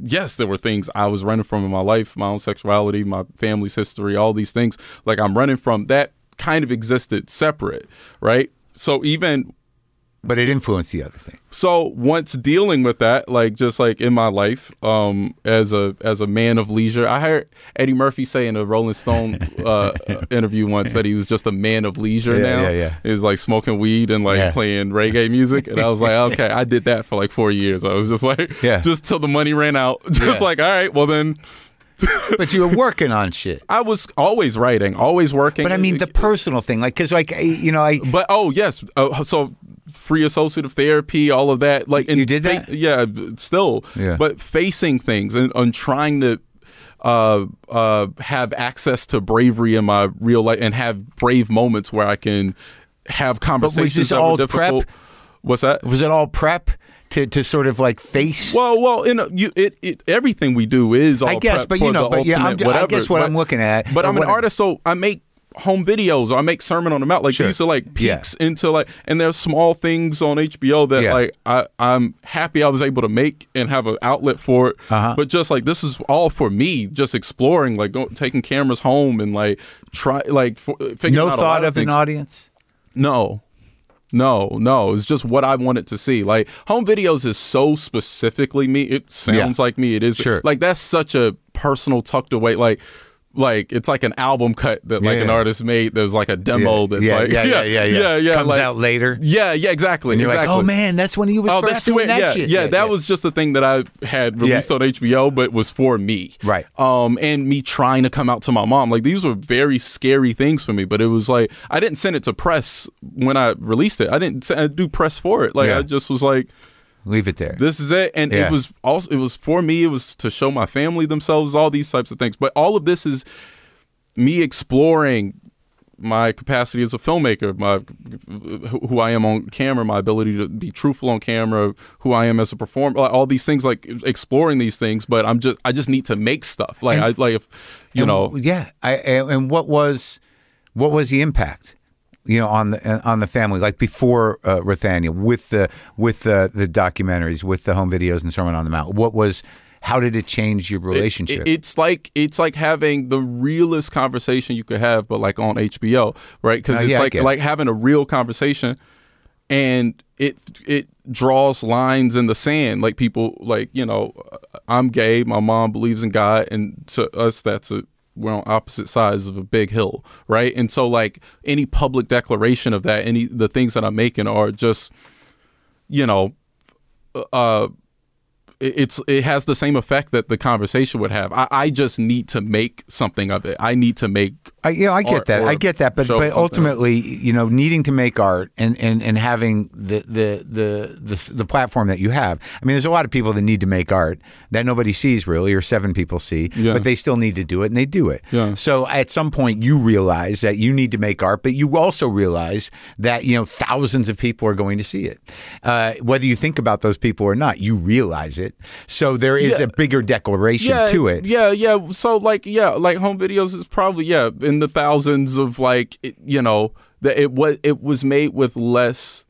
[SPEAKER 3] yes, there were things I was running from in my life, my own sexuality, my family's history, all these things. Like I'm running from that kind of existed separate, right? So even
[SPEAKER 1] But it influenced the other thing.
[SPEAKER 3] so once dealing with that like just like in my life um as a as a man of leisure i heard eddie murphy say in a rolling stone uh *laughs* interview once that he was just a man of leisure
[SPEAKER 1] Yeah,
[SPEAKER 3] now
[SPEAKER 1] yeah, yeah.
[SPEAKER 3] he was like smoking weed and like
[SPEAKER 1] Yeah.
[SPEAKER 3] playing reggae music and i was like *laughs* okay i did that for like four years i was just like
[SPEAKER 1] Yeah. *laughs*
[SPEAKER 3] just till the money ran out just
[SPEAKER 1] Yeah.
[SPEAKER 3] like all right well then
[SPEAKER 1] But you were working on shit.
[SPEAKER 3] i was always writing always working
[SPEAKER 1] But I mean, the personal thing, like, because, like, you know, I.
[SPEAKER 3] But oh yes, uh, so free associative therapy, all of that. Like and
[SPEAKER 1] You did that?
[SPEAKER 3] yeah, still.
[SPEAKER 1] Yeah.
[SPEAKER 3] But facing things and, and trying to uh, uh, have access to bravery in my real life and have brave moments where I can have conversations
[SPEAKER 1] this
[SPEAKER 3] that were
[SPEAKER 1] all
[SPEAKER 3] difficult.
[SPEAKER 1] prep?
[SPEAKER 3] What's that?
[SPEAKER 1] Was it all prep to, to sort of like face?
[SPEAKER 3] Well, well, in a, you, it, it, everything we do is all
[SPEAKER 1] I guess,
[SPEAKER 3] prep
[SPEAKER 1] but you know, but yeah, I guess what
[SPEAKER 3] But-
[SPEAKER 1] I'm looking at.
[SPEAKER 3] But I'm an artist, so I make home videos or I make Sermon on the Mount. Like
[SPEAKER 1] Sure.
[SPEAKER 3] these are like
[SPEAKER 1] Yeah.
[SPEAKER 3] peeks into like, and there's small things on HBO that
[SPEAKER 1] Yeah.
[SPEAKER 3] like I I'm happy I was able to make and have an outlet for it.
[SPEAKER 1] Uh-huh.
[SPEAKER 3] But just like this is all for me, just exploring, like go, taking cameras home and like try like for, figuring
[SPEAKER 1] No
[SPEAKER 3] out lot
[SPEAKER 1] thought
[SPEAKER 3] of
[SPEAKER 1] of an audience?
[SPEAKER 3] No. No, no, it's just what I wanted to see. Like home videos is so specifically me. It sounds
[SPEAKER 1] Yeah.
[SPEAKER 3] like me. It is
[SPEAKER 1] Sure.
[SPEAKER 3] like that's such a personal tucked away. Like, like it's like an album cut that like an artist made. There's like a demo that's
[SPEAKER 1] yeah,
[SPEAKER 3] like *laughs*
[SPEAKER 1] yeah, yeah, yeah, yeah,
[SPEAKER 3] yeah, yeah,
[SPEAKER 1] Comes
[SPEAKER 3] like-
[SPEAKER 1] out later.
[SPEAKER 3] Yeah, yeah, exactly.
[SPEAKER 1] And you're
[SPEAKER 3] exactly.
[SPEAKER 1] like, oh man, that's when he was
[SPEAKER 3] Oh, that's
[SPEAKER 1] doing that
[SPEAKER 3] yeah,
[SPEAKER 1] shit.
[SPEAKER 3] yeah, that was just a thing that I had released
[SPEAKER 1] Yeah.
[SPEAKER 3] on HBO, but was for me,
[SPEAKER 1] Right.
[SPEAKER 3] Um, and me trying to come out to my mom, like these were very scary things for me. But it was like I didn't send it to press when I released it. I didn't do press for it. Like
[SPEAKER 1] Yeah.
[SPEAKER 3] I just was like,
[SPEAKER 1] Leave it there.
[SPEAKER 3] this is it, and
[SPEAKER 1] Yeah.
[SPEAKER 3] it was also it was for me. It was to show my family themselves, all these types of things. But all of this is me exploring my capacity as a filmmaker, my who I am on camera, my ability to be truthful on camera, who I am as a performer, all these things, like exploring these things. But I'm just I just need to make stuff. Like
[SPEAKER 1] And-
[SPEAKER 3] I like if you
[SPEAKER 1] And
[SPEAKER 3] know
[SPEAKER 1] yeah. I, and and what was what was the impact? You know, on the on the family, like before uh, Rothaniel, with the with the the documentaries, with the home videos and Sermon on the Mount. What was? How did it change your relationship?
[SPEAKER 3] it- it's like it's like having the realest conversation you could have, but like on HBO, right? Because
[SPEAKER 1] Uh,
[SPEAKER 3] it's
[SPEAKER 1] yeah,
[SPEAKER 3] like like having a real conversation, and it it draws lines in the sand. Like people, like you know, I'm gay. My mom believes in God, and to us, that's a we're on opposite sides of a big hill, right? And so, like any public declaration of that, any the things that I'm making are just, you know, uh it's it has the same effect that the conversation would have. I, I just need to make something of it. I need to make
[SPEAKER 1] I, you know, I get
[SPEAKER 3] art
[SPEAKER 1] that.
[SPEAKER 3] or
[SPEAKER 1] I get that. But but ultimately, you know, needing to make art and, and, and having the, the the the the platform that you have. I mean, there's a lot of people that need to make art that nobody sees really, or seven people see,
[SPEAKER 3] Yeah.
[SPEAKER 1] but they still need to do it, and they do it.
[SPEAKER 3] Yeah.
[SPEAKER 1] So at some point, you realize that you need to make art, but you also realize that you know thousands of people are going to see it, uh, whether you think about those people or not. You realize it. So there is
[SPEAKER 3] Yeah.
[SPEAKER 1] a bigger declaration to it.
[SPEAKER 3] Yeah, yeah. So like yeah, like home videos is probably yeah in the thousands of like it, you know that it was it was made with less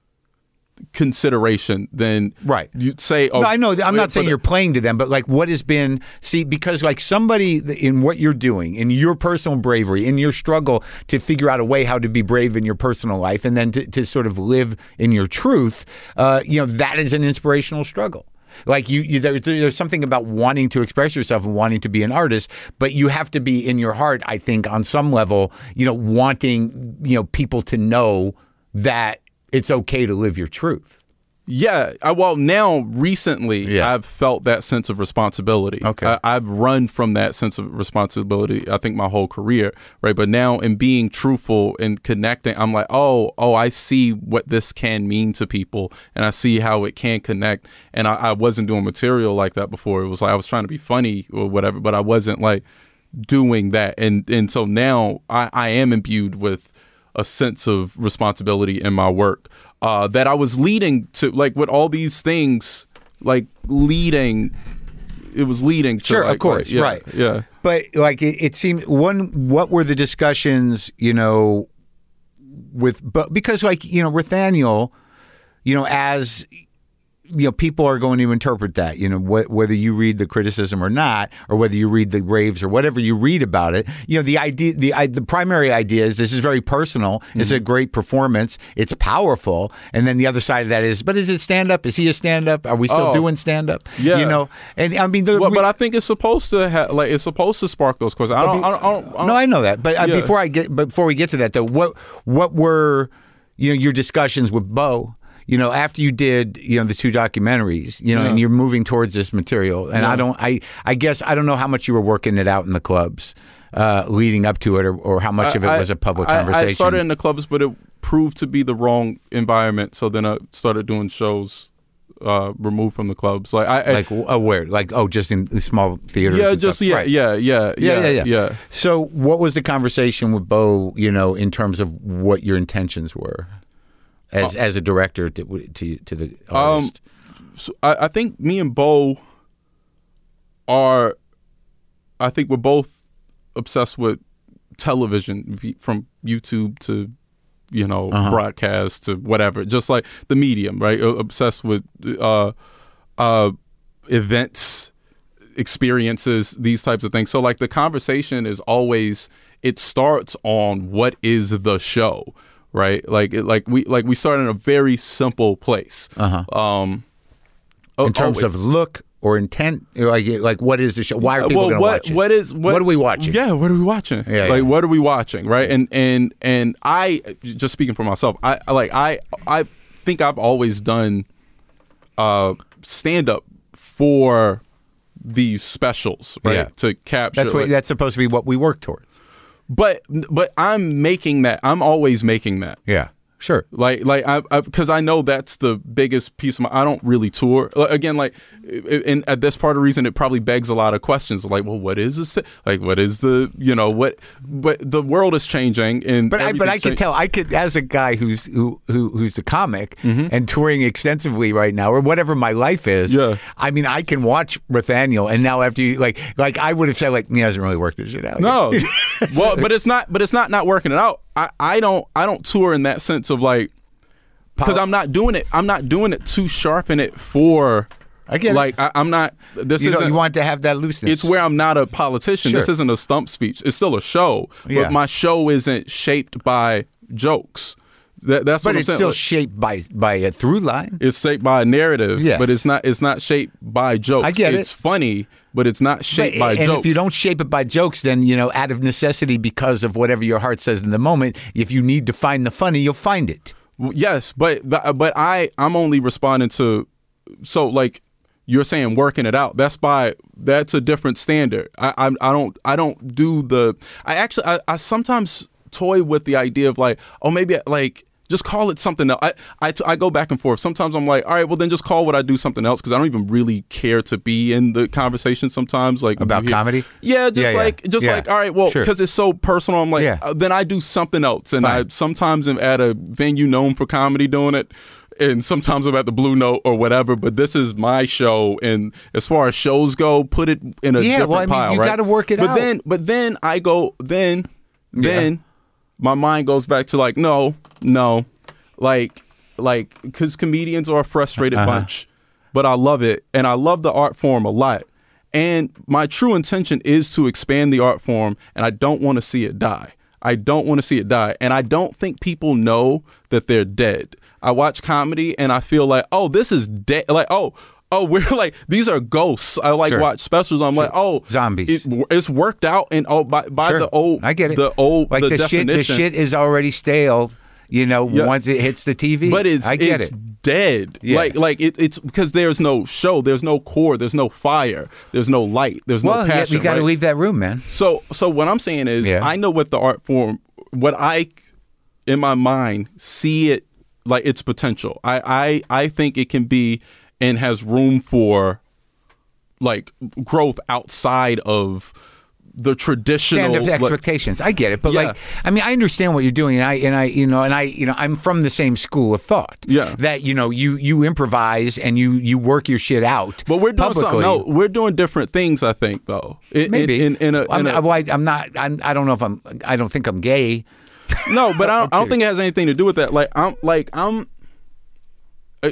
[SPEAKER 3] consideration than
[SPEAKER 1] Right.
[SPEAKER 3] you'd say. Oh,
[SPEAKER 1] No, I know. I'm not saying you're playing to them, but like, what has been see because like somebody in what you're doing, in your personal bravery, in your struggle to figure out a way how to be brave in your personal life, and then to, to sort of live in your truth, uh, you know, that is an inspirational struggle. Like you, you there, there's something about wanting to express yourself and wanting to be an artist, but you have to be in your heart. I think on some level, you know, wanting you know people to know that it's okay to live your truth.
[SPEAKER 3] Yeah, I, well, now recently
[SPEAKER 1] Yeah.
[SPEAKER 3] I've felt that sense of responsibility.
[SPEAKER 1] Okay.
[SPEAKER 3] I, I've run from that sense of responsibility. I think my whole career, right? But now, in being truthful and connecting, I'm like, oh, oh, I see what this can mean to people, and I see how it can connect. And I, I wasn't doing material like that before. It was like I was trying to be funny or whatever, but I wasn't like doing that. And and so now I, I am imbued with a sense of responsibility in my work uh, that I was leading to, like with all these things, like leading. It was leading to,
[SPEAKER 1] Sure, of course,
[SPEAKER 3] like, yeah,
[SPEAKER 1] right.
[SPEAKER 3] Yeah.
[SPEAKER 1] But like it, it seemed one. What were the discussions? You know, with but because like you know Rothaniel, you know as you know people are going to interpret that you know wh- whether you read the criticism or not or whether you read the raves or whatever you read about it you know the idea the I, the primary idea is this is very personal it's
[SPEAKER 3] Mm-hmm.
[SPEAKER 1] a great performance it's powerful and then the other side of that is but is it stand up is he a stand up are we still
[SPEAKER 3] Oh.
[SPEAKER 1] doing stand up
[SPEAKER 3] Yeah.
[SPEAKER 1] you know and I mean the,
[SPEAKER 3] Well,
[SPEAKER 1] we-
[SPEAKER 3] but I think it's supposed to like it's supposed to spark those questions. I don't. I don't. I don't, I don't
[SPEAKER 1] no, I know that. But uh, before I get before we get to that though, what what were you know your discussions with Bo? You know, after you did you know the two documentaries, you know, and you're moving towards this material, and I don't, I I guess I don't know how much you were working it out in the clubs uh, leading up to it, or, or how much of it
[SPEAKER 3] I-
[SPEAKER 1] was a public
[SPEAKER 3] I-
[SPEAKER 1] conversation.
[SPEAKER 3] I started in the clubs, but it proved to be the wrong environment. So then I started doing shows uh, removed from the clubs. Like I, I
[SPEAKER 1] like oh, where? Like oh, just in the small theaters.
[SPEAKER 3] yeah, just yeah,
[SPEAKER 1] Right.
[SPEAKER 3] yeah, yeah,
[SPEAKER 1] Yeah, yeah, yeah,
[SPEAKER 3] yeah.
[SPEAKER 1] So, what was the conversation with Bo? You know, in terms of what your intentions were as as a director to to, to the
[SPEAKER 3] Um,
[SPEAKER 1] artist.
[SPEAKER 3] so I, I think me and Bo are, I think we're both obsessed with television from YouTube to, you know,
[SPEAKER 1] Uh-huh.
[SPEAKER 3] broadcast to whatever, just like the medium, right? Obsessed with uh, uh, events, experiences, these types of things. So like the conversation is always it starts on what is the show, right? Like it, like we like we start in a very simple place.
[SPEAKER 1] Uh-huh.
[SPEAKER 3] Um, oh,
[SPEAKER 1] in terms
[SPEAKER 3] always.
[SPEAKER 1] of look or intent, like like what is the show? Why are people
[SPEAKER 3] well,
[SPEAKER 1] going to
[SPEAKER 3] what
[SPEAKER 1] watch it?
[SPEAKER 3] what is what,
[SPEAKER 1] What are we watching?
[SPEAKER 3] Yeah, what are we watching?
[SPEAKER 1] Yeah,
[SPEAKER 3] like
[SPEAKER 1] yeah.
[SPEAKER 3] what are we watching? Right, and and and I just speaking for myself, I I like I I think I've always done uh stand up for these specials, right?
[SPEAKER 1] Yeah.
[SPEAKER 3] To capture
[SPEAKER 1] That's what
[SPEAKER 3] like-
[SPEAKER 1] that's supposed to be what we work towards.
[SPEAKER 3] But but I'm making that. I'm always making that.
[SPEAKER 1] Yeah, sure.
[SPEAKER 3] Like, like, I, because I, know that's the biggest piece of my. I don't really tour. Again, like, i- and at this part of the reason, it probably begs a lot of questions. Like, well, what is this? Like, what is the, you know, what? But the world is changing, and
[SPEAKER 1] But I, but I can tell. I could, as a guy who's who, who who's the comic
[SPEAKER 3] Mm-hmm.
[SPEAKER 1] and touring extensively right now, or whatever my life is.
[SPEAKER 3] Yeah.
[SPEAKER 1] I mean, I can watch Rothaniel, and now after you like, like I would have said, like he hasn't really worked this shit out.
[SPEAKER 3] No, *laughs* well, but it's not. But it's not not working it out. I, I don't I don't tour in that sense of like because I'm not doing it. I'm not doing it to sharpen it for.
[SPEAKER 1] I get it.
[SPEAKER 3] like I, I'm not. This isn't.
[SPEAKER 1] you want to have that looseness.
[SPEAKER 3] it's where I'm not a politician. This isn't a stump speech. It's still a show,
[SPEAKER 1] Yeah.
[SPEAKER 3] but my show isn't shaped by jokes. That, that's
[SPEAKER 1] but
[SPEAKER 3] what I'm
[SPEAKER 1] it's
[SPEAKER 3] saying.
[SPEAKER 1] still
[SPEAKER 3] Like,
[SPEAKER 1] shaped by by a through line.
[SPEAKER 3] it's shaped by a narrative,
[SPEAKER 1] Yes.
[SPEAKER 3] but it's not. It's not shaped by jokes.
[SPEAKER 1] I get it.
[SPEAKER 3] It's funny, but it's not shaped
[SPEAKER 1] But-
[SPEAKER 3] by
[SPEAKER 1] and
[SPEAKER 3] jokes.
[SPEAKER 1] if you don't shape it by jokes, then you know, out of necessity, because of whatever your heart says in the moment, if you need to find the funny, you'll find it.
[SPEAKER 3] Yes, but but but I I'm only responding to so like you're saying working it out. That's by that's a different standard. I I, I don't I don't do the I actually I, I sometimes toy with the idea of like oh maybe like just call it something else. I, I, I go back and forth. Sometimes I'm like, all right, well then just call what I do something else because I don't even really care to be in the conversation. Sometimes like
[SPEAKER 1] About comedy?
[SPEAKER 3] Yeah, just
[SPEAKER 1] Yeah, yeah.
[SPEAKER 3] like just
[SPEAKER 1] Yeah.
[SPEAKER 3] like all right, well
[SPEAKER 1] Sure.
[SPEAKER 3] because it's so personal. I'm like,
[SPEAKER 1] Yeah.
[SPEAKER 3] uh, then I do something else, and I sometimes am at a venue known for comedy doing it and sometimes i'm at the blue note or whatever but this is my show and as far as shows go put it in a
[SPEAKER 1] Yeah,
[SPEAKER 3] different
[SPEAKER 1] well, I mean,
[SPEAKER 3] pile
[SPEAKER 1] you
[SPEAKER 3] right?
[SPEAKER 1] gotta work it
[SPEAKER 3] but
[SPEAKER 1] out.
[SPEAKER 3] then but then i go then then my mind goes back to like no no. Like like because comedians are a frustrated
[SPEAKER 1] Uh-huh.
[SPEAKER 3] bunch but i love it and i love the art form a lot. And my true intention is to expand the art form and i don't want to see it die. I don't want to see it die and i don't think people know that they're dead. I watch comedy and i feel like oh this is dead like oh Oh, we're *laughs* like these are ghosts. I like
[SPEAKER 1] Sure.
[SPEAKER 3] watch specials. I'm like, oh,
[SPEAKER 1] Zombies.
[SPEAKER 3] It, it's worked out, and oh, by, by
[SPEAKER 1] Sure.
[SPEAKER 3] the old,
[SPEAKER 1] I get it.
[SPEAKER 3] The old,
[SPEAKER 1] like
[SPEAKER 3] the,
[SPEAKER 1] the, shit. The shit is already stale. You know,
[SPEAKER 3] Yeah.
[SPEAKER 1] once it hits the TV.
[SPEAKER 3] But it's
[SPEAKER 1] I get
[SPEAKER 3] it's
[SPEAKER 1] it.
[SPEAKER 3] dead.
[SPEAKER 1] Yeah.
[SPEAKER 3] Like like it, it's because there's no show, there's no core, there's no fire, there's no light, there's
[SPEAKER 1] well,
[SPEAKER 3] no
[SPEAKER 1] yeah,
[SPEAKER 3] passion.
[SPEAKER 1] you got to
[SPEAKER 3] right?
[SPEAKER 1] leave that room, man.
[SPEAKER 3] So so what I'm saying is
[SPEAKER 1] Yeah.
[SPEAKER 3] I know what the art form what I in my mind see it like its potential. I I I think it can be and has room for like growth outside of the traditional
[SPEAKER 1] stand up to
[SPEAKER 3] like-
[SPEAKER 1] expectations. I get it, but
[SPEAKER 3] Yeah.
[SPEAKER 1] like, I mean, I understand what you're doing, and I and I, you know, and I, you know, I'm from the same school of thought.
[SPEAKER 3] Yeah.
[SPEAKER 1] that you know, you you improvise and you you work your shit out.
[SPEAKER 3] but we're doing
[SPEAKER 1] publicly.
[SPEAKER 3] something. No, we're doing different things. I think though. In, in-
[SPEAKER 1] Maybe
[SPEAKER 3] in, in, a,
[SPEAKER 1] I'm,
[SPEAKER 3] a-
[SPEAKER 1] well, I, I'm not. I'm, I don't know if I'm. I don't think I'm gay.
[SPEAKER 3] No, but I *laughs* don't, I don't think it has anything to do with that. Like I'm like I'm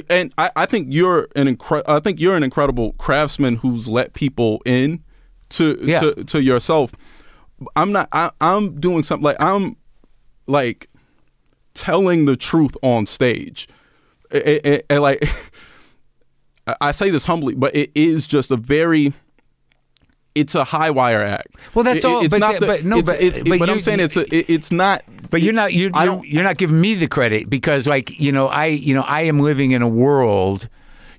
[SPEAKER 3] and I, I think you're an incre- I think you're an incredible craftsman who's let people in to
[SPEAKER 1] Yeah.
[SPEAKER 3] to, to yourself. I'm not I, I'm doing something like I'm like telling the truth on stage. And like *laughs* I say this humbly, but it is just a very it's a high wire act.
[SPEAKER 1] Well, that's
[SPEAKER 3] It-
[SPEAKER 1] all,
[SPEAKER 3] It's
[SPEAKER 1] but
[SPEAKER 3] not
[SPEAKER 1] the- but no,
[SPEAKER 3] it's-
[SPEAKER 1] but-
[SPEAKER 3] it's-
[SPEAKER 1] but
[SPEAKER 3] but
[SPEAKER 1] you-
[SPEAKER 3] I'm saying it's a, it- it's not.
[SPEAKER 1] But you're not. You're, you're, you're not giving me the credit because, like, you know, I, you know, I am living in a world,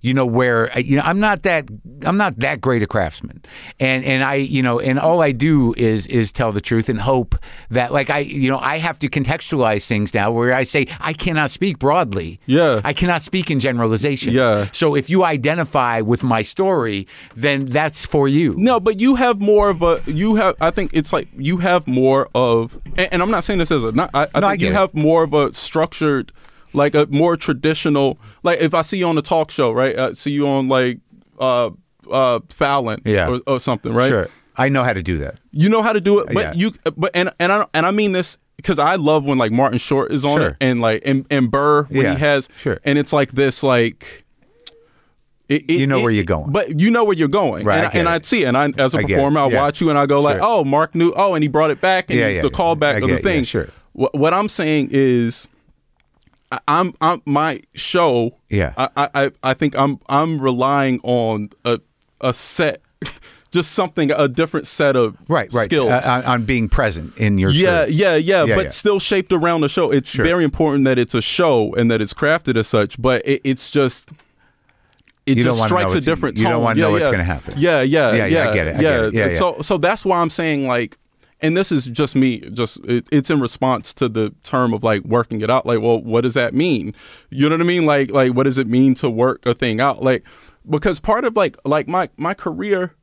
[SPEAKER 1] you know, where you know I'm not that I'm not that great a craftsman, and and I, you know, and all I do is is tell the truth and hope that, like, I, you know, I have to contextualize things now where I say I cannot speak broadly.
[SPEAKER 3] Yeah.
[SPEAKER 1] I cannot speak in generalizations.
[SPEAKER 3] Yeah.
[SPEAKER 1] So if you identify with my story, then that's for you.
[SPEAKER 3] No, but you have more of a you have. I think it's like you have more of, and, and I'm not saying this as a. Not, I, I
[SPEAKER 1] No,
[SPEAKER 3] think
[SPEAKER 1] get
[SPEAKER 3] you
[SPEAKER 1] it.
[SPEAKER 3] have more of a structured, like a more traditional. Like if I see you on a talk show, right? I see you on like uh uh Fallon,
[SPEAKER 1] Yeah.
[SPEAKER 3] or, or something, right?
[SPEAKER 1] Sure. I know how to do that.
[SPEAKER 3] You know how to do it, but
[SPEAKER 1] Yeah.
[SPEAKER 3] you, but and and I and I mean this because I love when like Martin Short is on
[SPEAKER 1] Sure.
[SPEAKER 3] it, and like and and Burr when
[SPEAKER 1] Yeah.
[SPEAKER 3] he has,
[SPEAKER 1] Sure.
[SPEAKER 3] and it's like this like. It, it-
[SPEAKER 1] You know
[SPEAKER 3] it-
[SPEAKER 1] where you're going.
[SPEAKER 3] but you know where you're going,
[SPEAKER 1] Right,
[SPEAKER 3] And, I, and. I see, it. and I, as a
[SPEAKER 1] I
[SPEAKER 3] performer, I
[SPEAKER 1] Yeah.
[SPEAKER 3] watch you, and I go like,
[SPEAKER 1] Sure.
[SPEAKER 3] "Oh, Marc knew. Oh, and he brought it back, and
[SPEAKER 1] Yeah,
[SPEAKER 3] it's
[SPEAKER 1] yeah,
[SPEAKER 3] the callback of the thing."
[SPEAKER 1] sure.
[SPEAKER 3] What, what I'm saying is, I'm, I'm my show.
[SPEAKER 1] Yeah.
[SPEAKER 3] I, I, I- think I'm, I'm relying on a, a set, *laughs* just something, a different set of
[SPEAKER 1] Right, right.
[SPEAKER 3] skills.
[SPEAKER 1] Uh, on, being present in your
[SPEAKER 3] Yeah, yeah, yeah,
[SPEAKER 1] Yeah,
[SPEAKER 3] but
[SPEAKER 1] yeah.
[SPEAKER 3] still shaped around the show. It's
[SPEAKER 1] Sure.
[SPEAKER 3] very important that it's a show and that it's crafted as such. But it, it's just it
[SPEAKER 1] You
[SPEAKER 3] just strikes a different
[SPEAKER 1] you
[SPEAKER 3] tone.
[SPEAKER 1] don't wanna
[SPEAKER 3] yeah,
[SPEAKER 1] know what's gonna happen.
[SPEAKER 3] Yeah, yeah,
[SPEAKER 1] Yeah,
[SPEAKER 3] yeah.
[SPEAKER 1] yeah, I get it, I get it. Yeah,
[SPEAKER 3] And So, so that's why I'm saying like, and this is just me. Just it, it's in response to the term of like working it out. Like, well, what does that mean? You know what I mean? Like, like what does it mean to work a thing out? Like, because part of like like my my career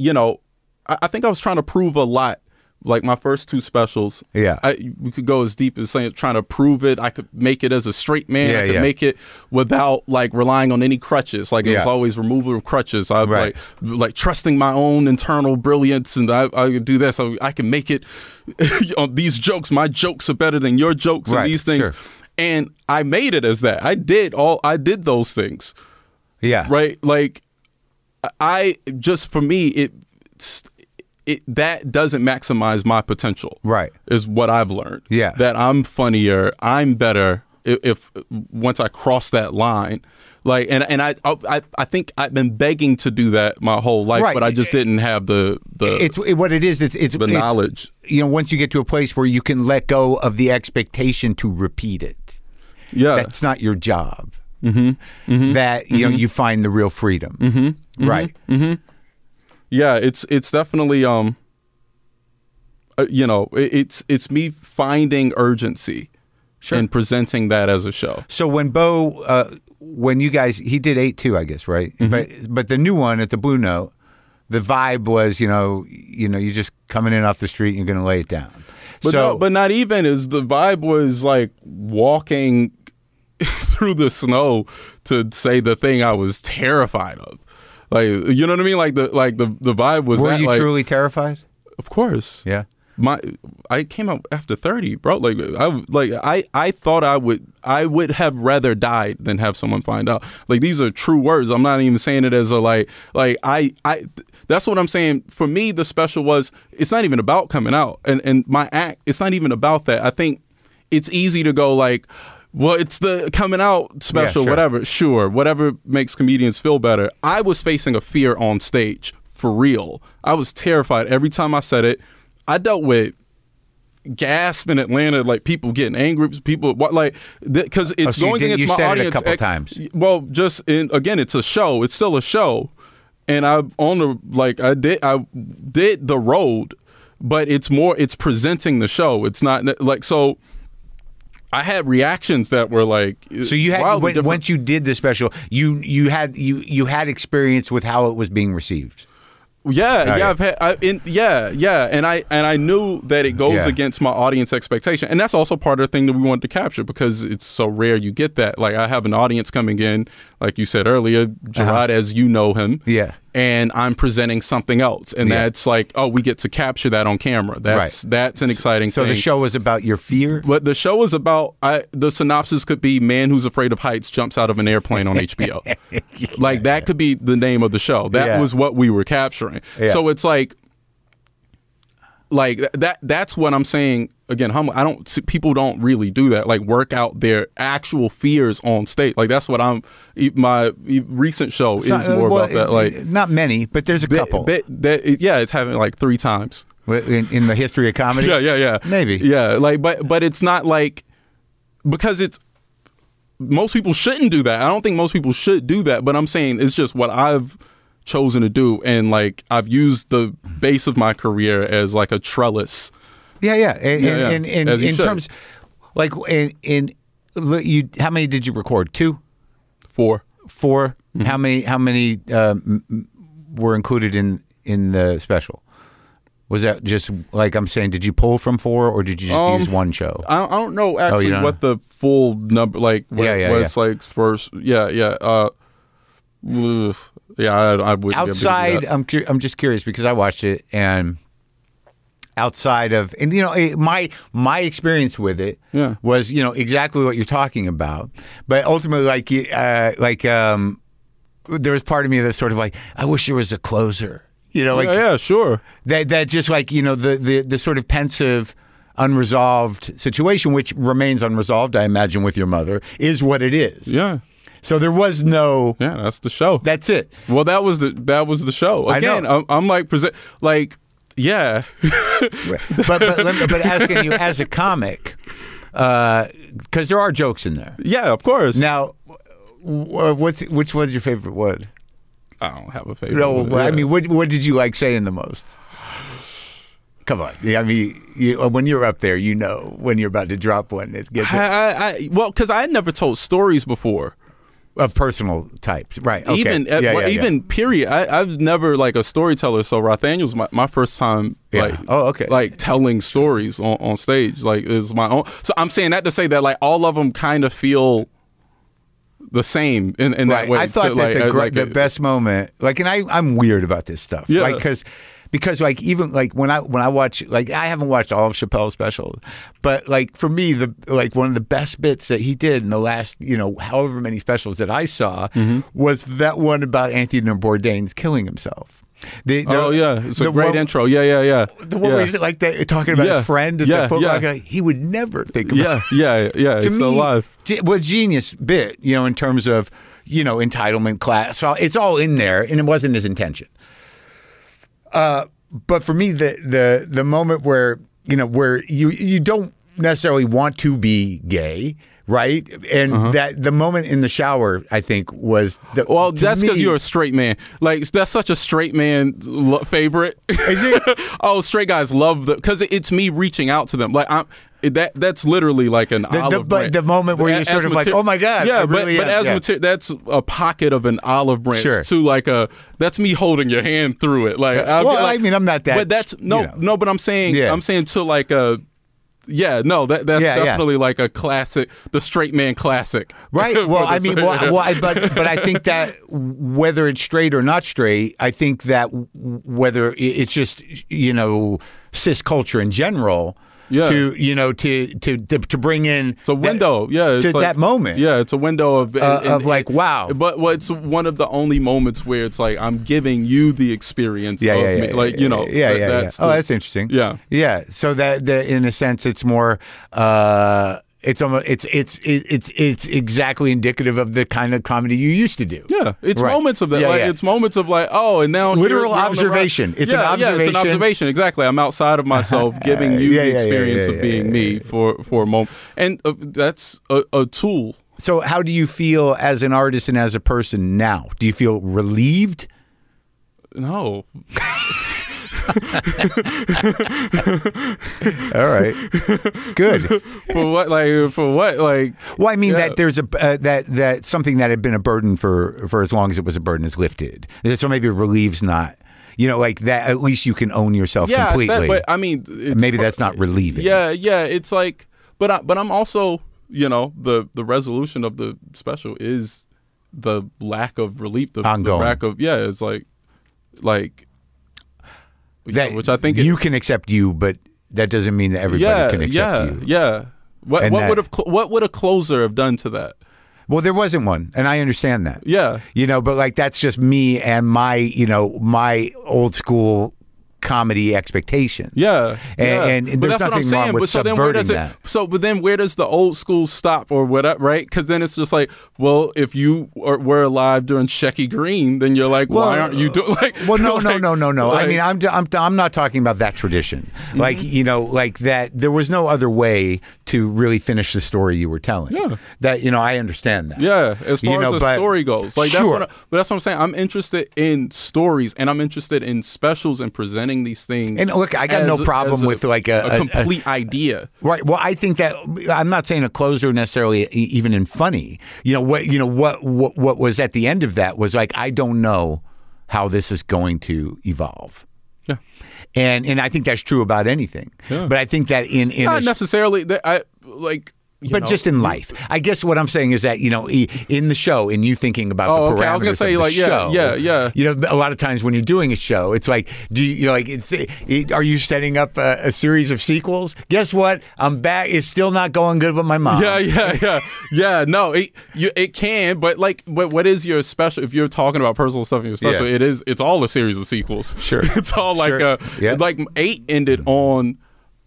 [SPEAKER 3] you know, I, I think I was trying to prove a lot. Like my first two specials,
[SPEAKER 1] Yeah.
[SPEAKER 3] I, we could go as deep as saying trying to prove it. I could make it as a straight man.
[SPEAKER 1] Yeah,
[SPEAKER 3] I could
[SPEAKER 1] yeah.
[SPEAKER 3] make it without like relying on any crutches. Like it was always removal of crutches. I
[SPEAKER 1] Right.
[SPEAKER 3] like like trusting my own internal brilliance, and I, I could do this. I, I can make it. *laughs* on these jokes, my jokes are better than your jokes,
[SPEAKER 1] Right,
[SPEAKER 3] and these things.
[SPEAKER 1] sure.
[SPEAKER 3] And I made it as that. I did all. I did those things
[SPEAKER 1] Yeah.
[SPEAKER 3] right like i just for me it it that doesn't maximize my potential
[SPEAKER 1] Right.
[SPEAKER 3] is what i've learned
[SPEAKER 1] Yeah.
[SPEAKER 3] that i'm funnier i'm better if, if once i cross that line like and and I, I I think I've been begging to do that my whole life,
[SPEAKER 1] Right.
[SPEAKER 3] but I just didn't have the the
[SPEAKER 1] It's it, what it is. It's, it's
[SPEAKER 3] the
[SPEAKER 1] it's-
[SPEAKER 3] knowledge.
[SPEAKER 1] You know, once you get to a place where you can let go of the expectation to repeat it,
[SPEAKER 3] Yeah,
[SPEAKER 1] that's not your job. Mm-hmm. That you know, you find the real freedom. Mm-hmm. Right.
[SPEAKER 3] Yeah. It's it's definitely um. uh, you know, it, it's it's me finding urgency,
[SPEAKER 1] Sure.
[SPEAKER 3] and presenting that as a show.
[SPEAKER 1] So when Bo, uh, when you guys, he did eight two, I guess, right?
[SPEAKER 3] Mm-hmm.
[SPEAKER 1] But but the new one at the Blue Note, the vibe was, you know, you know, you're just coming in off the street and you're going to lay it down.
[SPEAKER 3] But
[SPEAKER 1] so,
[SPEAKER 3] no, but not even is the vibe was like walking *laughs* through the snow to say the thing I was terrified of. Like you know what I mean? Like the like the the vibe was
[SPEAKER 1] were
[SPEAKER 3] that
[SPEAKER 1] you
[SPEAKER 3] like
[SPEAKER 1] truly terrified?
[SPEAKER 3] of course.
[SPEAKER 1] Yeah.
[SPEAKER 3] My I came out after 30, bro. Like I like I I thought I would I would have rather died than have someone find out. Like these are true words. I'm not even saying it as a like like I I that's what I'm saying. For me the special was it's not even about coming out. And and my act it's not even about that. I think it's easy to go like well, it's the coming out special,
[SPEAKER 1] sure.
[SPEAKER 3] whatever. Sure, whatever makes comedians feel better. I was facing a fear on stage for real. I was terrified every time I said it. I dealt with gasp in Atlanta, like people getting angry, people what like because oh, it's
[SPEAKER 1] Oh, so you
[SPEAKER 3] going
[SPEAKER 1] did-
[SPEAKER 3] against my
[SPEAKER 1] it a
[SPEAKER 3] audience.
[SPEAKER 1] couple
[SPEAKER 3] ex-
[SPEAKER 1] times.
[SPEAKER 3] Well, just in again, it's a show. It's still a show, and I on the like I did I did the road, but it's more it's presenting the show. It's not like so. I had reactions that were like
[SPEAKER 1] So you had when,
[SPEAKER 3] different.
[SPEAKER 1] once you did the special, you you had you you had experience with how it was being received.
[SPEAKER 3] Yeah,
[SPEAKER 1] Oh,
[SPEAKER 3] yeah,
[SPEAKER 1] yeah.
[SPEAKER 3] I've had, I, in, yeah, yeah, and I and I knew that it goes
[SPEAKER 1] Yeah.
[SPEAKER 3] against my audience expectation, and that's also part of the thing that we wanted to capture because it's so rare you get that. Like I have an audience coming in, like you said earlier, Jerrod, as you know him,
[SPEAKER 1] Uh-huh. Yeah.
[SPEAKER 3] And I'm presenting something else, and
[SPEAKER 1] Yeah.
[SPEAKER 3] that's like, oh, we get to capture that on camera. That's
[SPEAKER 1] Right.
[SPEAKER 3] that's an exciting. Thing.
[SPEAKER 1] So
[SPEAKER 3] thing.
[SPEAKER 1] the show was about your fear.
[SPEAKER 3] But the show is about I, the synopsis could be "Man Who's Afraid of Heights Jumps Out of an Airplane" on *laughs* HBO. Like that could be the name of the show. That
[SPEAKER 1] Yeah.
[SPEAKER 3] was what we were capturing. So it's like, like that. That's what I'm saying. Again, humble. I don't. People don't really do that. Like work out their actual fears on stage. Like that's what I'm. My recent show is
[SPEAKER 1] So-
[SPEAKER 3] more
[SPEAKER 1] well,
[SPEAKER 3] about that. Like
[SPEAKER 1] not many, but there's a
[SPEAKER 3] that-
[SPEAKER 1] couple
[SPEAKER 3] that- that- yeah, it's happened like three times.
[SPEAKER 1] in, in the history of comedy.
[SPEAKER 3] Yeah, yeah, yeah.
[SPEAKER 1] Maybe.
[SPEAKER 3] Yeah, like but but it's not like because it's most people shouldn't do that. I don't think most people should do that, but I'm saying it's just what I've chosen to do and like I've used the base of my career as like a trellis.
[SPEAKER 1] Yeah, yeah. And,
[SPEAKER 3] Yeah, yeah.
[SPEAKER 1] and, and
[SPEAKER 3] As
[SPEAKER 1] in terms, like, in, in you, how many did you record? Two,
[SPEAKER 3] For
[SPEAKER 1] 4
[SPEAKER 3] Mm-hmm.
[SPEAKER 1] How many? How many m- were included in in the special? Was that just like I'm saying? Did you pull from four, or did you just
[SPEAKER 3] Um,
[SPEAKER 1] use one show?
[SPEAKER 3] I, I don't know actually
[SPEAKER 1] Oh, you don't
[SPEAKER 3] what the full number like what
[SPEAKER 1] Yeah, yeah,
[SPEAKER 3] was like first. Yeah, yeah. Uh, yeah, I, I would
[SPEAKER 1] outside I'm I'm just curious because I watched it and outside of and you know eh, my my experience with it
[SPEAKER 3] Yeah.
[SPEAKER 1] was you know exactly what you're talking about but ultimately like you- uh like um there was part of me that's sort of like I wish there was a closer you know like
[SPEAKER 3] yeah, yeah, sure.
[SPEAKER 1] that that just like you know the the the sort of pensive unresolved situation which remains unresolved I imagine with your mother is what it is
[SPEAKER 3] Yeah,
[SPEAKER 1] so there was no
[SPEAKER 3] yeah. That's the show.
[SPEAKER 1] that's it
[SPEAKER 3] Well, that was the that was the show.
[SPEAKER 1] I know.
[SPEAKER 3] Again, I'm, I'm like present like yeah.
[SPEAKER 1] but but, let me- but asking you as a comic, uh, because there are jokes in there.
[SPEAKER 3] yeah, of course.
[SPEAKER 1] Now, w- uh, what's which one's your favorite one?
[SPEAKER 3] I don't have a favorite.
[SPEAKER 1] No,
[SPEAKER 3] one,
[SPEAKER 1] I
[SPEAKER 3] yeah.
[SPEAKER 1] mean, what what did you like saying the most? Come on, yeah, I mean, you, uh, when you're up there, you know when you're about to drop one It gets
[SPEAKER 3] I, I, I well, because I had never told stories before.
[SPEAKER 1] Of personal types, right? Okay.
[SPEAKER 3] Even
[SPEAKER 1] yeah,
[SPEAKER 3] at-
[SPEAKER 1] yeah, yeah.
[SPEAKER 3] even period. I, I've never like a storyteller. So Rothaniel's my, my first time
[SPEAKER 1] Yeah.
[SPEAKER 3] like
[SPEAKER 1] Oh, okay.
[SPEAKER 3] like telling stories on, on stage. Like is my own. So I'm saying that to say that like all of them kind of feel the same in, in
[SPEAKER 1] right.
[SPEAKER 3] that way.
[SPEAKER 1] I thought
[SPEAKER 3] to,
[SPEAKER 1] that
[SPEAKER 3] like,
[SPEAKER 1] the,
[SPEAKER 3] uh,
[SPEAKER 1] gr-
[SPEAKER 3] like
[SPEAKER 1] the best moment, like, and I, I'm weird about this stuff,
[SPEAKER 3] Yeah.
[SPEAKER 1] like, because. Because like even like when I when I watch like I haven't watched all of Chappelle's specials, but like for me the like one of the best bits that he did in the last you know however many specials that I saw
[SPEAKER 3] Mm-hmm.
[SPEAKER 1] was that one about Anthony Bourdain's killing himself. The, the-
[SPEAKER 3] Oh yeah, it's a great
[SPEAKER 1] one-
[SPEAKER 3] intro. Yeah, yeah, yeah.
[SPEAKER 1] The one
[SPEAKER 3] yeah.
[SPEAKER 1] where he's like that, talking about
[SPEAKER 3] Yeah.
[SPEAKER 1] his friend at
[SPEAKER 3] Yeah,
[SPEAKER 1] the football
[SPEAKER 3] yeah.
[SPEAKER 1] guy, he would never think about
[SPEAKER 3] Yeah, yeah, yeah.
[SPEAKER 1] to
[SPEAKER 3] It's
[SPEAKER 1] me,
[SPEAKER 3] alive.
[SPEAKER 1] ge- well, genius bit, you know, in terms of, you know, entitlement class. So it's all in there, and it wasn't his intention. Uh, but for me, the the the moment where you know where you you don't necessarily want to be gay, right? And
[SPEAKER 3] Uh-huh.
[SPEAKER 1] that the moment in the shower, I think, was the
[SPEAKER 3] Well, that's because you're a straight man. Like that's such a straight man lo- favorite.
[SPEAKER 1] Is it? *laughs*
[SPEAKER 3] oh, straight guys love the because it's me reaching out to them. Like I'm that that's literally like an
[SPEAKER 1] the,
[SPEAKER 3] olive
[SPEAKER 1] but
[SPEAKER 3] branch.
[SPEAKER 1] the moment where you're sort of like, oh my god,
[SPEAKER 3] yeah,
[SPEAKER 1] I really
[SPEAKER 3] but, but
[SPEAKER 1] am.
[SPEAKER 3] as
[SPEAKER 1] Yeah.
[SPEAKER 3] that's a pocket of an olive branch
[SPEAKER 1] Sure.
[SPEAKER 3] to like a that's me holding your hand through it. Like,
[SPEAKER 1] Well,
[SPEAKER 3] like-
[SPEAKER 1] I mean, I'm not that,
[SPEAKER 3] But that's no,
[SPEAKER 1] you know.
[SPEAKER 3] no. But I'm saying,
[SPEAKER 1] Yeah.
[SPEAKER 3] I'm saying to like a. Yeah, no, that that's
[SPEAKER 1] Yeah, yeah.
[SPEAKER 3] definitely like a classic, the straight man classic. *laughs*
[SPEAKER 1] Right. Well, I mean, well, well, I, but but I think that *laughs* whether it's straight or not straight, I think that whether it's just you know cis culture in general.
[SPEAKER 3] Yeah.
[SPEAKER 1] To you know to to to, to bring in
[SPEAKER 3] It's a window, yeah. It's
[SPEAKER 1] to
[SPEAKER 3] like-
[SPEAKER 1] that moment.
[SPEAKER 3] Yeah, it's a window of
[SPEAKER 1] Uh, of like, wow.
[SPEAKER 3] But well, it's one of the only moments where it's like I'm giving you the experience.
[SPEAKER 1] Yeah,
[SPEAKER 3] of
[SPEAKER 1] yeah,
[SPEAKER 3] me.
[SPEAKER 1] yeah,
[SPEAKER 3] like you know,
[SPEAKER 1] yeah,
[SPEAKER 3] that-
[SPEAKER 1] yeah, yeah.
[SPEAKER 3] that's
[SPEAKER 1] oh,
[SPEAKER 3] the-
[SPEAKER 1] that's interesting.
[SPEAKER 3] Yeah.
[SPEAKER 1] yeah. So that, that in a sense, it's more, uh, It's almost it's it's it's it's exactly indicative of the kind of comedy you used to do.
[SPEAKER 3] Yeah, it's
[SPEAKER 1] Right.
[SPEAKER 3] moments of that.
[SPEAKER 1] Yeah,
[SPEAKER 3] like
[SPEAKER 1] yeah.
[SPEAKER 3] it's moments of like, oh, and now
[SPEAKER 1] Literal
[SPEAKER 3] you're- you're on the
[SPEAKER 1] observation. It's an
[SPEAKER 3] yeah, Yeah, it's
[SPEAKER 1] observation.
[SPEAKER 3] an observation. Exactly. I'm outside of myself, giving you
[SPEAKER 1] Yeah,
[SPEAKER 3] the
[SPEAKER 1] yeah, yeah,
[SPEAKER 3] experience
[SPEAKER 1] yeah,
[SPEAKER 3] of
[SPEAKER 1] yeah,
[SPEAKER 3] being
[SPEAKER 1] yeah,
[SPEAKER 3] me for for a moment, and uh, that's a, a tool.
[SPEAKER 1] So, how do you feel as an artist and as a person now? Do you feel relieved?
[SPEAKER 3] No, *laughs*
[SPEAKER 1] All right, good.
[SPEAKER 3] for what? Like for what? Like
[SPEAKER 1] Well, I mean
[SPEAKER 3] Yeah.
[SPEAKER 1] that there's a uh, that that something that had been a burden for for as long as it was a burden is lifted. So maybe it relieves not. You know, like that. At least you can own yourself
[SPEAKER 3] yeah,
[SPEAKER 1] completely.
[SPEAKER 3] but I mean, it's
[SPEAKER 1] maybe that's not relieving.
[SPEAKER 3] Yeah, yeah. It's like, but I, but I'm also, you know, the the resolution of the special is the lack of relief, the, the lack of yeah. It's like, like,
[SPEAKER 1] that
[SPEAKER 3] which I think it-
[SPEAKER 1] you can accept you, but that doesn't mean that everybody
[SPEAKER 3] yeah,
[SPEAKER 1] can accept
[SPEAKER 3] yeah,
[SPEAKER 1] you.
[SPEAKER 3] yeah. What what
[SPEAKER 1] that-
[SPEAKER 3] would have cl- what would a closer have done to that?
[SPEAKER 1] Well, there wasn't one, and I understand that.
[SPEAKER 3] Yeah,
[SPEAKER 1] You know, but like that's just me and my, you know, my old school comedy expectation.
[SPEAKER 3] Yeah,
[SPEAKER 1] And-
[SPEAKER 3] yeah.
[SPEAKER 1] and there's
[SPEAKER 3] that's what I'm
[SPEAKER 1] nothing wrong
[SPEAKER 3] saying.
[SPEAKER 1] with
[SPEAKER 3] but so then where does it?
[SPEAKER 1] subverting that.
[SPEAKER 3] So, but then where does the old school stop or whatever? Right? Because then it's just like, well, if you are, were alive during Shecky Greene, then you're like,
[SPEAKER 1] well, why
[SPEAKER 3] aren't you doing like?
[SPEAKER 1] Well, no, *laughs* no,
[SPEAKER 3] like-
[SPEAKER 1] no, no, no. I
[SPEAKER 3] like-
[SPEAKER 1] mean, I'm, I'm, I'm not talking about that tradition.
[SPEAKER 3] Mm-hmm.
[SPEAKER 1] Like, you know, like that. There was no other way to really finish the story you were telling.
[SPEAKER 3] Yeah.
[SPEAKER 1] That you know, I understand that.
[SPEAKER 3] Yeah, as far
[SPEAKER 1] You know,
[SPEAKER 3] as the story goes, like that's
[SPEAKER 1] Sure.
[SPEAKER 3] what. I, but that's what I'm saying. I'm interested in stories, and I'm interested in specials and presenting these things.
[SPEAKER 1] And look, I got no
[SPEAKER 3] as a-
[SPEAKER 1] problem
[SPEAKER 3] as a-
[SPEAKER 1] with, like, a- a- a-
[SPEAKER 3] complete idea.
[SPEAKER 1] Right. Well, I think that I'm not saying a closer necessarily even in funny. You know what? You know what? What, what was at the end of that was like I don't know how this is going to evolve.
[SPEAKER 3] Yeah.
[SPEAKER 1] And and I think that's true about anything.
[SPEAKER 3] Yeah.
[SPEAKER 1] But I think that in in
[SPEAKER 3] Not
[SPEAKER 1] a-
[SPEAKER 3] necessarily that I like.
[SPEAKER 1] But
[SPEAKER 3] know,
[SPEAKER 1] just in life, I guess what I'm saying is that you know, in the show, in you thinking about
[SPEAKER 3] Oh,
[SPEAKER 1] the
[SPEAKER 3] okay. I was gonna say, like, yeah,
[SPEAKER 1] show,
[SPEAKER 3] yeah, yeah.
[SPEAKER 1] You know, a lot of times when you're doing a show, it's like, do you, you're like, it's, it, are you setting up a, a series of sequels? Guess what? I'm back. It's still not going good with my mom.
[SPEAKER 3] Yeah, yeah, *laughs* yeah, yeah. No, it you, it can, but like, but what is your special? If you're talking about personal stuff in your special,
[SPEAKER 1] Yeah.
[SPEAKER 3] it is. It's all a series of sequels.
[SPEAKER 1] Sure. *laughs*
[SPEAKER 3] it's all like
[SPEAKER 1] Sure.
[SPEAKER 3] uh
[SPEAKER 1] Yeah.
[SPEAKER 3] like eight ended on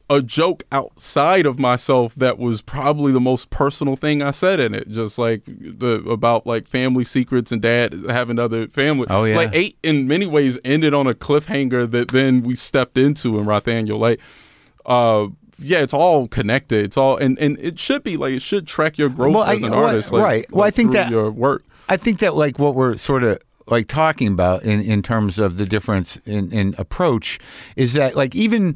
[SPEAKER 3] a joke outside of myself that was probably the most personal thing I said in it. Just like the about like family secrets and dad having other family.
[SPEAKER 1] Oh, yeah.
[SPEAKER 3] Like eight in many ways ended on a cliffhanger that then we stepped into in Rothaniel. Like, uh. Yeah, it's all connected. It's all and, and it should be like it should track your growth
[SPEAKER 1] Well,
[SPEAKER 3] as an
[SPEAKER 1] well,
[SPEAKER 3] artist. Like,
[SPEAKER 1] right. Well, I think that-
[SPEAKER 3] your work.
[SPEAKER 1] I think that like what we're sort of like talking about in, in terms of the difference in, in approach is that like even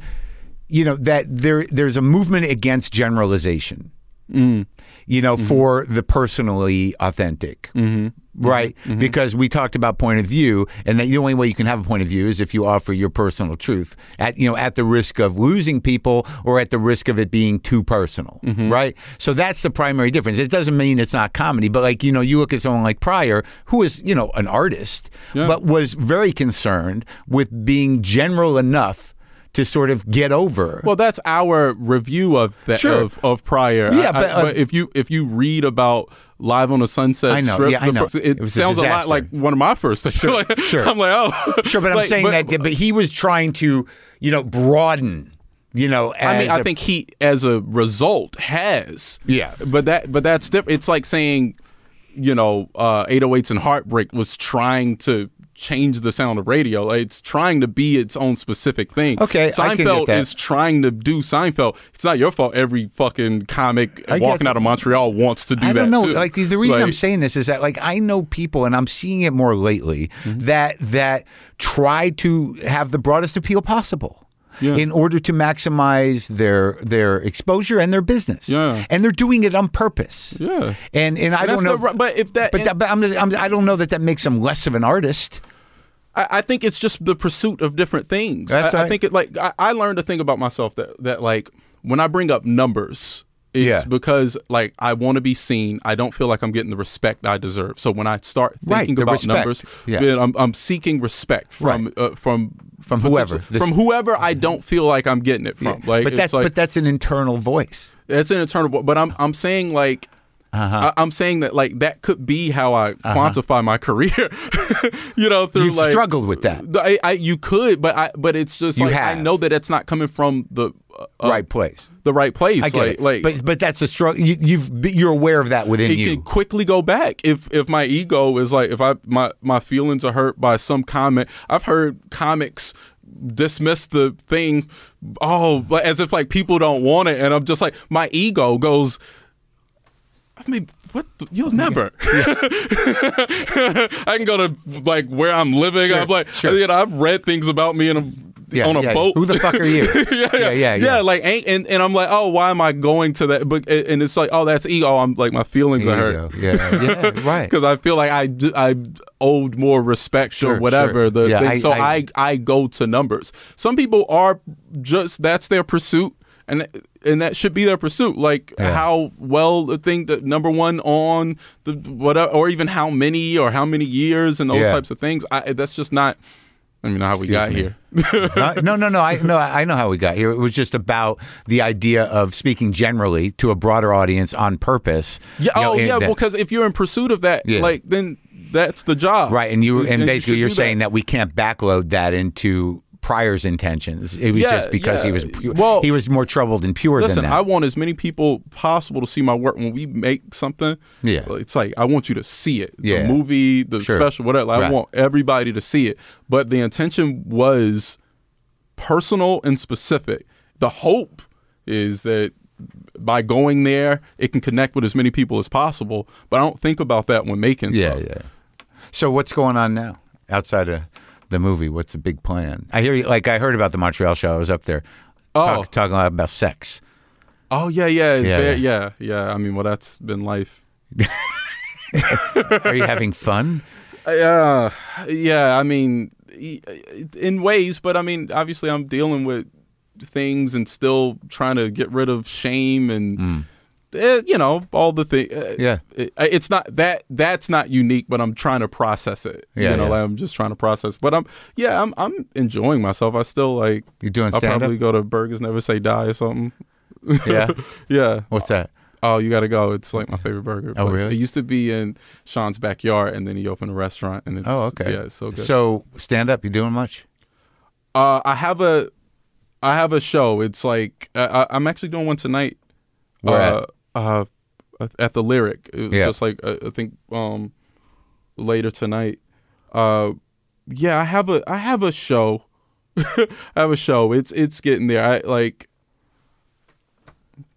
[SPEAKER 1] you know that there there's a movement against generalization. Mm. You know, mm-hmm. for the personally authentic, mm-hmm. Mm-hmm. right? Because we talked about point of view, and that the only way you can have a point of view is if you offer your personal truth at you know at the risk of losing people or at the risk of it being too personal, right? So that's the primary difference. It doesn't mean it's not comedy, but like you know, you look at someone like Pryor, who is you know an artist,
[SPEAKER 3] Yeah.
[SPEAKER 1] but was very concerned with being general enough to sort of get over.
[SPEAKER 3] Well, that's our review of that
[SPEAKER 1] Sure.
[SPEAKER 3] of, of Pryor.
[SPEAKER 1] Yeah,
[SPEAKER 3] I-
[SPEAKER 1] but, uh,
[SPEAKER 3] if you if you read about Live on the Sunset
[SPEAKER 1] I know,
[SPEAKER 3] Strip,
[SPEAKER 1] yeah, I know.
[SPEAKER 3] first- it,
[SPEAKER 1] It was a
[SPEAKER 3] sounds a, lot like one of my first things.
[SPEAKER 1] Sure, *laughs*
[SPEAKER 3] Like,
[SPEAKER 1] sure.
[SPEAKER 3] I'm like, oh,
[SPEAKER 1] sure, but I'm
[SPEAKER 3] Like,
[SPEAKER 1] saying
[SPEAKER 3] but-
[SPEAKER 1] that, but he was trying to you know broaden. You know,
[SPEAKER 3] I mean,
[SPEAKER 1] as
[SPEAKER 3] I
[SPEAKER 1] a-
[SPEAKER 3] think he, as a result, has.
[SPEAKER 1] Yeah.
[SPEAKER 3] But that, but that's different. It's like saying, you know, uh, 808s and Heartbreak was trying to change the sound of radio. It's trying to be its own specific thing.
[SPEAKER 1] Okay, I can get
[SPEAKER 3] Seinfeld is trying to do Seinfeld. It's not your fault. Every fucking comic walking out of Montreal wants to do
[SPEAKER 1] I
[SPEAKER 3] that
[SPEAKER 1] know. Like the, the reason I'm saying this is that like I know people, and I'm seeing it more lately
[SPEAKER 3] Mm-hmm.
[SPEAKER 1] that that try to have the broadest appeal possible.
[SPEAKER 3] Yeah.
[SPEAKER 1] In order to maximize their their exposure and their business,
[SPEAKER 3] Yeah.
[SPEAKER 1] and they're doing it on purpose.
[SPEAKER 3] Yeah.
[SPEAKER 1] and and I
[SPEAKER 3] And
[SPEAKER 1] don't know,
[SPEAKER 3] the but if that-
[SPEAKER 1] but, that, but I'm, I'm, I don't know that that makes them less of an artist.
[SPEAKER 3] I, I think it's just the pursuit of different things.
[SPEAKER 1] That's
[SPEAKER 3] I, I think it like I, I learned a thing about myself that that like when I bring up numbers, it's
[SPEAKER 1] Yeah.
[SPEAKER 3] because like I want to be seen. I don't feel like I'm getting the respect I deserve. So when I start thinking
[SPEAKER 1] the
[SPEAKER 3] about
[SPEAKER 1] respect.
[SPEAKER 3] numbers,
[SPEAKER 1] Yeah.
[SPEAKER 3] then I'm, I'm seeking respect from
[SPEAKER 1] Right.
[SPEAKER 3] uh, from
[SPEAKER 1] From whoever. This-
[SPEAKER 3] from whoever I don't feel like I'm getting it from. Like
[SPEAKER 1] but that's
[SPEAKER 3] like,
[SPEAKER 1] but that's an internal voice.
[SPEAKER 3] it's an internal. voice. But I'm I'm saying like.
[SPEAKER 1] Uh-huh.
[SPEAKER 3] I, I'm saying that like that could be how I quantify my *laughs* career, *laughs* you know. Through
[SPEAKER 1] You've
[SPEAKER 3] like
[SPEAKER 1] struggled with that.
[SPEAKER 3] I, I you could, but I but it's just
[SPEAKER 1] You
[SPEAKER 3] like
[SPEAKER 1] have.
[SPEAKER 3] I know that it's not coming from the uh,
[SPEAKER 1] right place.
[SPEAKER 3] the right place.
[SPEAKER 1] I get
[SPEAKER 3] like,
[SPEAKER 1] it.
[SPEAKER 3] like
[SPEAKER 1] but but that's a struggle. You, you've you're aware of that within
[SPEAKER 3] it
[SPEAKER 1] you.
[SPEAKER 3] can quickly go back if if my ego is like if I my my feelings are hurt by some comment. I've heard comics dismiss the thing oh like, as if like people don't want it and I'm just like my ego goes I mean what the, you'll never *laughs* I can go to like where I'm living
[SPEAKER 1] Sure,
[SPEAKER 3] I'm like
[SPEAKER 1] sure.
[SPEAKER 3] you know I've read things about me in a
[SPEAKER 1] Yeah,
[SPEAKER 3] on a
[SPEAKER 1] yeah.
[SPEAKER 3] boat
[SPEAKER 1] Who the fuck are you? *laughs*
[SPEAKER 3] yeah, yeah,
[SPEAKER 1] yeah, yeah.
[SPEAKER 3] Like, ain't, and and I'm like, oh, why am I going to that? But and it's like, oh, that's ego. I'm like, my feelings are hurt
[SPEAKER 1] Yeah, *laughs* yeah, right.
[SPEAKER 3] because I feel like I I owed more respect
[SPEAKER 1] Sure,
[SPEAKER 3] or whatever.
[SPEAKER 1] sure.
[SPEAKER 3] The
[SPEAKER 1] Yeah,
[SPEAKER 3] thing.
[SPEAKER 1] I-
[SPEAKER 3] so
[SPEAKER 1] I-
[SPEAKER 3] I, I go to numbers. Some people are just that's their pursuit. And, and that should be their pursuit, like
[SPEAKER 1] Yeah.
[SPEAKER 3] how well the thing that number one on the whatever, or even how many or how many years and those
[SPEAKER 1] Yeah.
[SPEAKER 3] types of things. I, that's just not. I mean, how we got
[SPEAKER 1] me.
[SPEAKER 3] here. *laughs*
[SPEAKER 1] No, no, no. I no, I know how we got here. It was just about the idea of speaking generally to a broader audience on purpose.
[SPEAKER 3] Yeah.
[SPEAKER 1] You know,
[SPEAKER 3] oh, yeah.
[SPEAKER 1] that-
[SPEAKER 3] Because if you're in pursuit of that,
[SPEAKER 1] Yeah.
[SPEAKER 3] like then that's the job,
[SPEAKER 1] right. And you and
[SPEAKER 3] you
[SPEAKER 1] basically you're
[SPEAKER 3] do
[SPEAKER 1] saying that. we can't backload that into Pryor's intentions. It was
[SPEAKER 3] Yeah,
[SPEAKER 1] just because he was pu-
[SPEAKER 3] Well,
[SPEAKER 1] he was more troubled and pure
[SPEAKER 3] Listen,
[SPEAKER 1] than
[SPEAKER 3] I want as many people possible to see my work when we make something.
[SPEAKER 1] Yeah.
[SPEAKER 3] Uh, it's like I want you to see it. It's
[SPEAKER 1] Yeah.
[SPEAKER 3] a movie, the
[SPEAKER 1] Sure.
[SPEAKER 3] special, whatever. I
[SPEAKER 1] Right.
[SPEAKER 3] want everybody to see it. But the intention was personal and specific. The hope is that by going there, it can connect with as many people as possible. But I don't think about that when making
[SPEAKER 1] yeah,
[SPEAKER 3] stuff.
[SPEAKER 1] yeah. So what's going on now outside of the movie? What's the big plan? I hear you. Like I heard about the Montreal show. I was up there.
[SPEAKER 3] Oh.
[SPEAKER 1] talk- talking a lot about sex.
[SPEAKER 3] Oh yeah, yeah, it's
[SPEAKER 1] Yeah,
[SPEAKER 3] yeah,
[SPEAKER 1] yeah.
[SPEAKER 3] yeah, yeah. I mean, well, that's been life. *laughs*
[SPEAKER 1] Are you having fun?
[SPEAKER 3] Yeah, yeah. I mean, uh, in ways, but I mean, obviously, I'm dealing with things and still trying to get rid of shame and mm. Eh, you know all the things.
[SPEAKER 1] Mm. Yeah.
[SPEAKER 3] it, it's not that that's not unique, but I'm trying to process it.
[SPEAKER 1] Yeah,
[SPEAKER 3] you know,
[SPEAKER 1] yeah.
[SPEAKER 3] like, I'm just trying to process. But I'm yeah, I'm I'm enjoying myself. I still like.
[SPEAKER 1] You doing
[SPEAKER 3] I'll
[SPEAKER 1] stand up?
[SPEAKER 3] probably go to Burgers Never Say Die or something.
[SPEAKER 1] Yeah. *laughs*
[SPEAKER 3] Yeah.
[SPEAKER 1] What's that?
[SPEAKER 3] Oh, you got to go. It's like my favorite burger.
[SPEAKER 1] Oh,
[SPEAKER 3] place.
[SPEAKER 1] really?
[SPEAKER 3] It used to be in Sean's backyard, and then he opened a restaurant. And it's,
[SPEAKER 1] Oh, okay.
[SPEAKER 3] Yeah, it's so good.
[SPEAKER 1] So stand up. You doing much?
[SPEAKER 3] Uh, I have a, I have a show. It's like I, I- I'm actually doing one tonight.
[SPEAKER 1] Where
[SPEAKER 3] uh, uh, at the Lyric. It was
[SPEAKER 1] Yeah.
[SPEAKER 3] just like uh, I think um, later tonight. Uh, yeah, I have a I have a show. *laughs* I have a show. It's it's getting there. I like.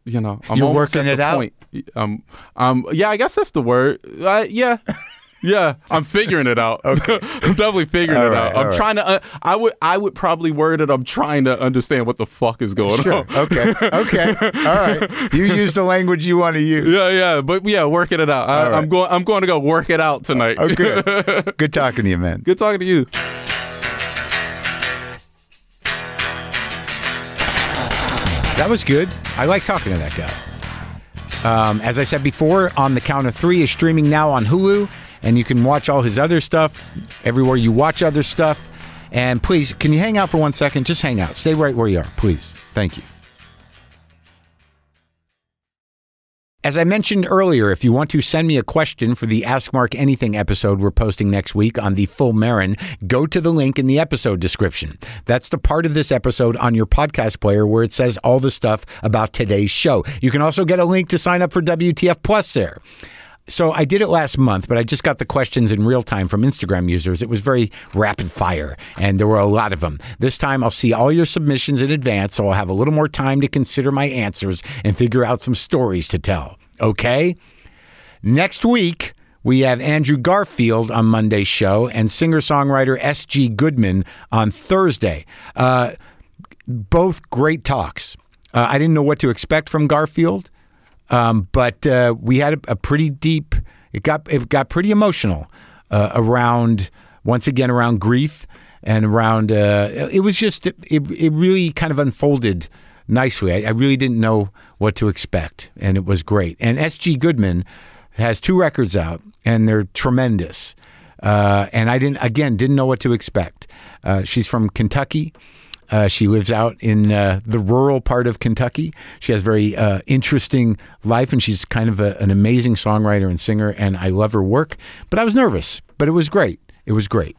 [SPEAKER 3] You know, I'm
[SPEAKER 1] You're working
[SPEAKER 3] at
[SPEAKER 1] it out?
[SPEAKER 3] Point. Um, um, yeah, I guess that's the word. Uh, yeah, yeah, I'm figuring it out. Okay, *laughs* I'm definitely figuring
[SPEAKER 1] All
[SPEAKER 3] it
[SPEAKER 1] right,
[SPEAKER 3] out. I'm
[SPEAKER 1] right.
[SPEAKER 3] trying to. Uh, I would. I would probably word it. I'm trying to understand what the fuck is going
[SPEAKER 1] Sure.
[SPEAKER 3] on.
[SPEAKER 1] Okay. Okay. All right. You use the language you want to use.
[SPEAKER 3] Yeah, yeah, but yeah, working it out. I,
[SPEAKER 1] right.
[SPEAKER 3] I'm going. I'm going to go work it out tonight.
[SPEAKER 1] Oh, good. *laughs* Good talking to you, man.
[SPEAKER 3] Good talking to you.
[SPEAKER 1] That was good. I like talking to that guy. Um, as I said before, on the count of three is streaming now on Hulu, and you can watch all his other stuff everywhere you watch other stuff. And please, can you hang out for one second? Just hang out. Stay right where you are, please. Thank you. As I mentioned earlier, if you want to send me a question for the Ask Marc Anything episode we're posting next week on the Full Maron, go to the link in the episode description. That's the part of this episode on your podcast player where it says all the stuff about today's show. You can also get a link to sign up for WTF Plus there. So I did it last month, but I just got the questions in real time from Instagram users. It was very rapid fire, and there were a lot of them. This time I'll see all your submissions in advance, so I'll have a little more time to consider my answers and figure out some stories to tell. Okay? Next week, we have Andrew Garfield on Monday's show and singer songwriter S.G. Goodman on Thursday. Uh, both great talks. Uh, I didn't know what to expect from Garfield. Um, but uh, we had a, a pretty deep. It got it got pretty emotional uh, around once again around grief and around. Uh, it was just it, it really kind of unfolded nicely. I, I really didn't know what to expect, and it was great. And S.G. Goodman has two records out, and they're tremendous. Uh, and I didn't again didn't know what to expect. Uh, she's from Kentucky. Uh, she lives out in uh, the rural part of Kentucky. She has very uh, interesting life, and she's kind of a, an amazing songwriter and singer. And I love her work. But I was nervous, but it was great. It was great.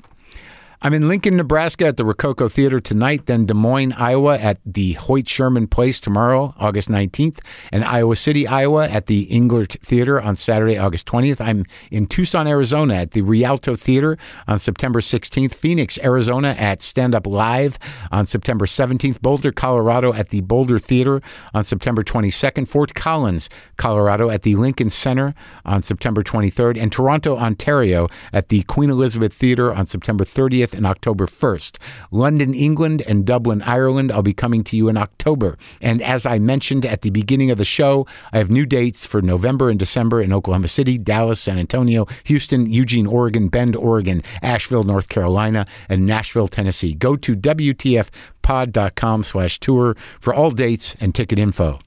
[SPEAKER 1] I'm in Lincoln, Nebraska at the Rococo Theater tonight, then Des Moines, Iowa at the Hoyt Sherman Place tomorrow, August 19th, and Iowa City, Iowa at the Englert Theater on Saturday, August 20th. I'm in Tucson, Arizona at the Rialto Theater on September 16th, Phoenix, Arizona at Stand Up Live on September 17th, Boulder, Colorado at the Boulder Theater on September 22nd, Fort Collins, Colorado at the Lincoln Center on September 23rd, and Toronto, Ontario at the Queen Elizabeth Theater on September 30th and October 1st. London, England, and Dublin, Ireland, I'll be coming to you in October. And as I mentioned at the beginning of the show, I have new dates for November and December in Oklahoma City, Dallas, San Antonio, Houston, Eugene, Oregon, Bend, Oregon, Asheville, North Carolina, and Nashville, Tennessee. Go to WTFpod.com slash tour for all dates and ticket info.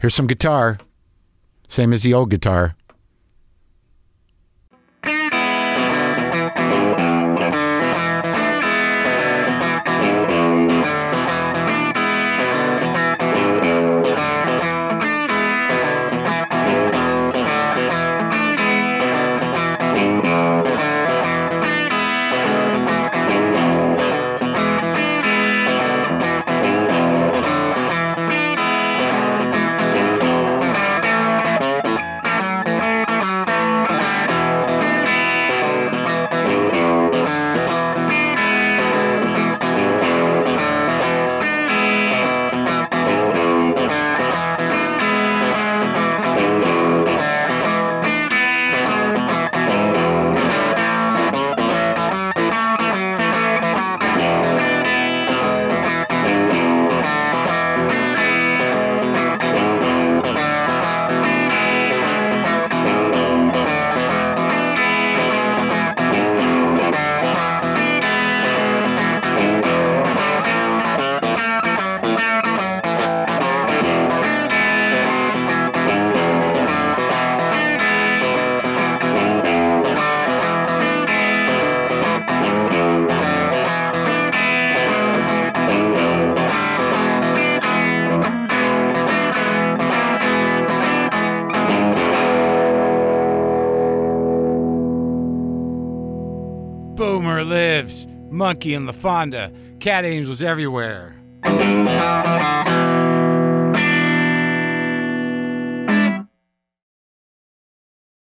[SPEAKER 1] Here's some guitar, same as the old guitar. Monkey and La Fonda. Cat angels everywhere.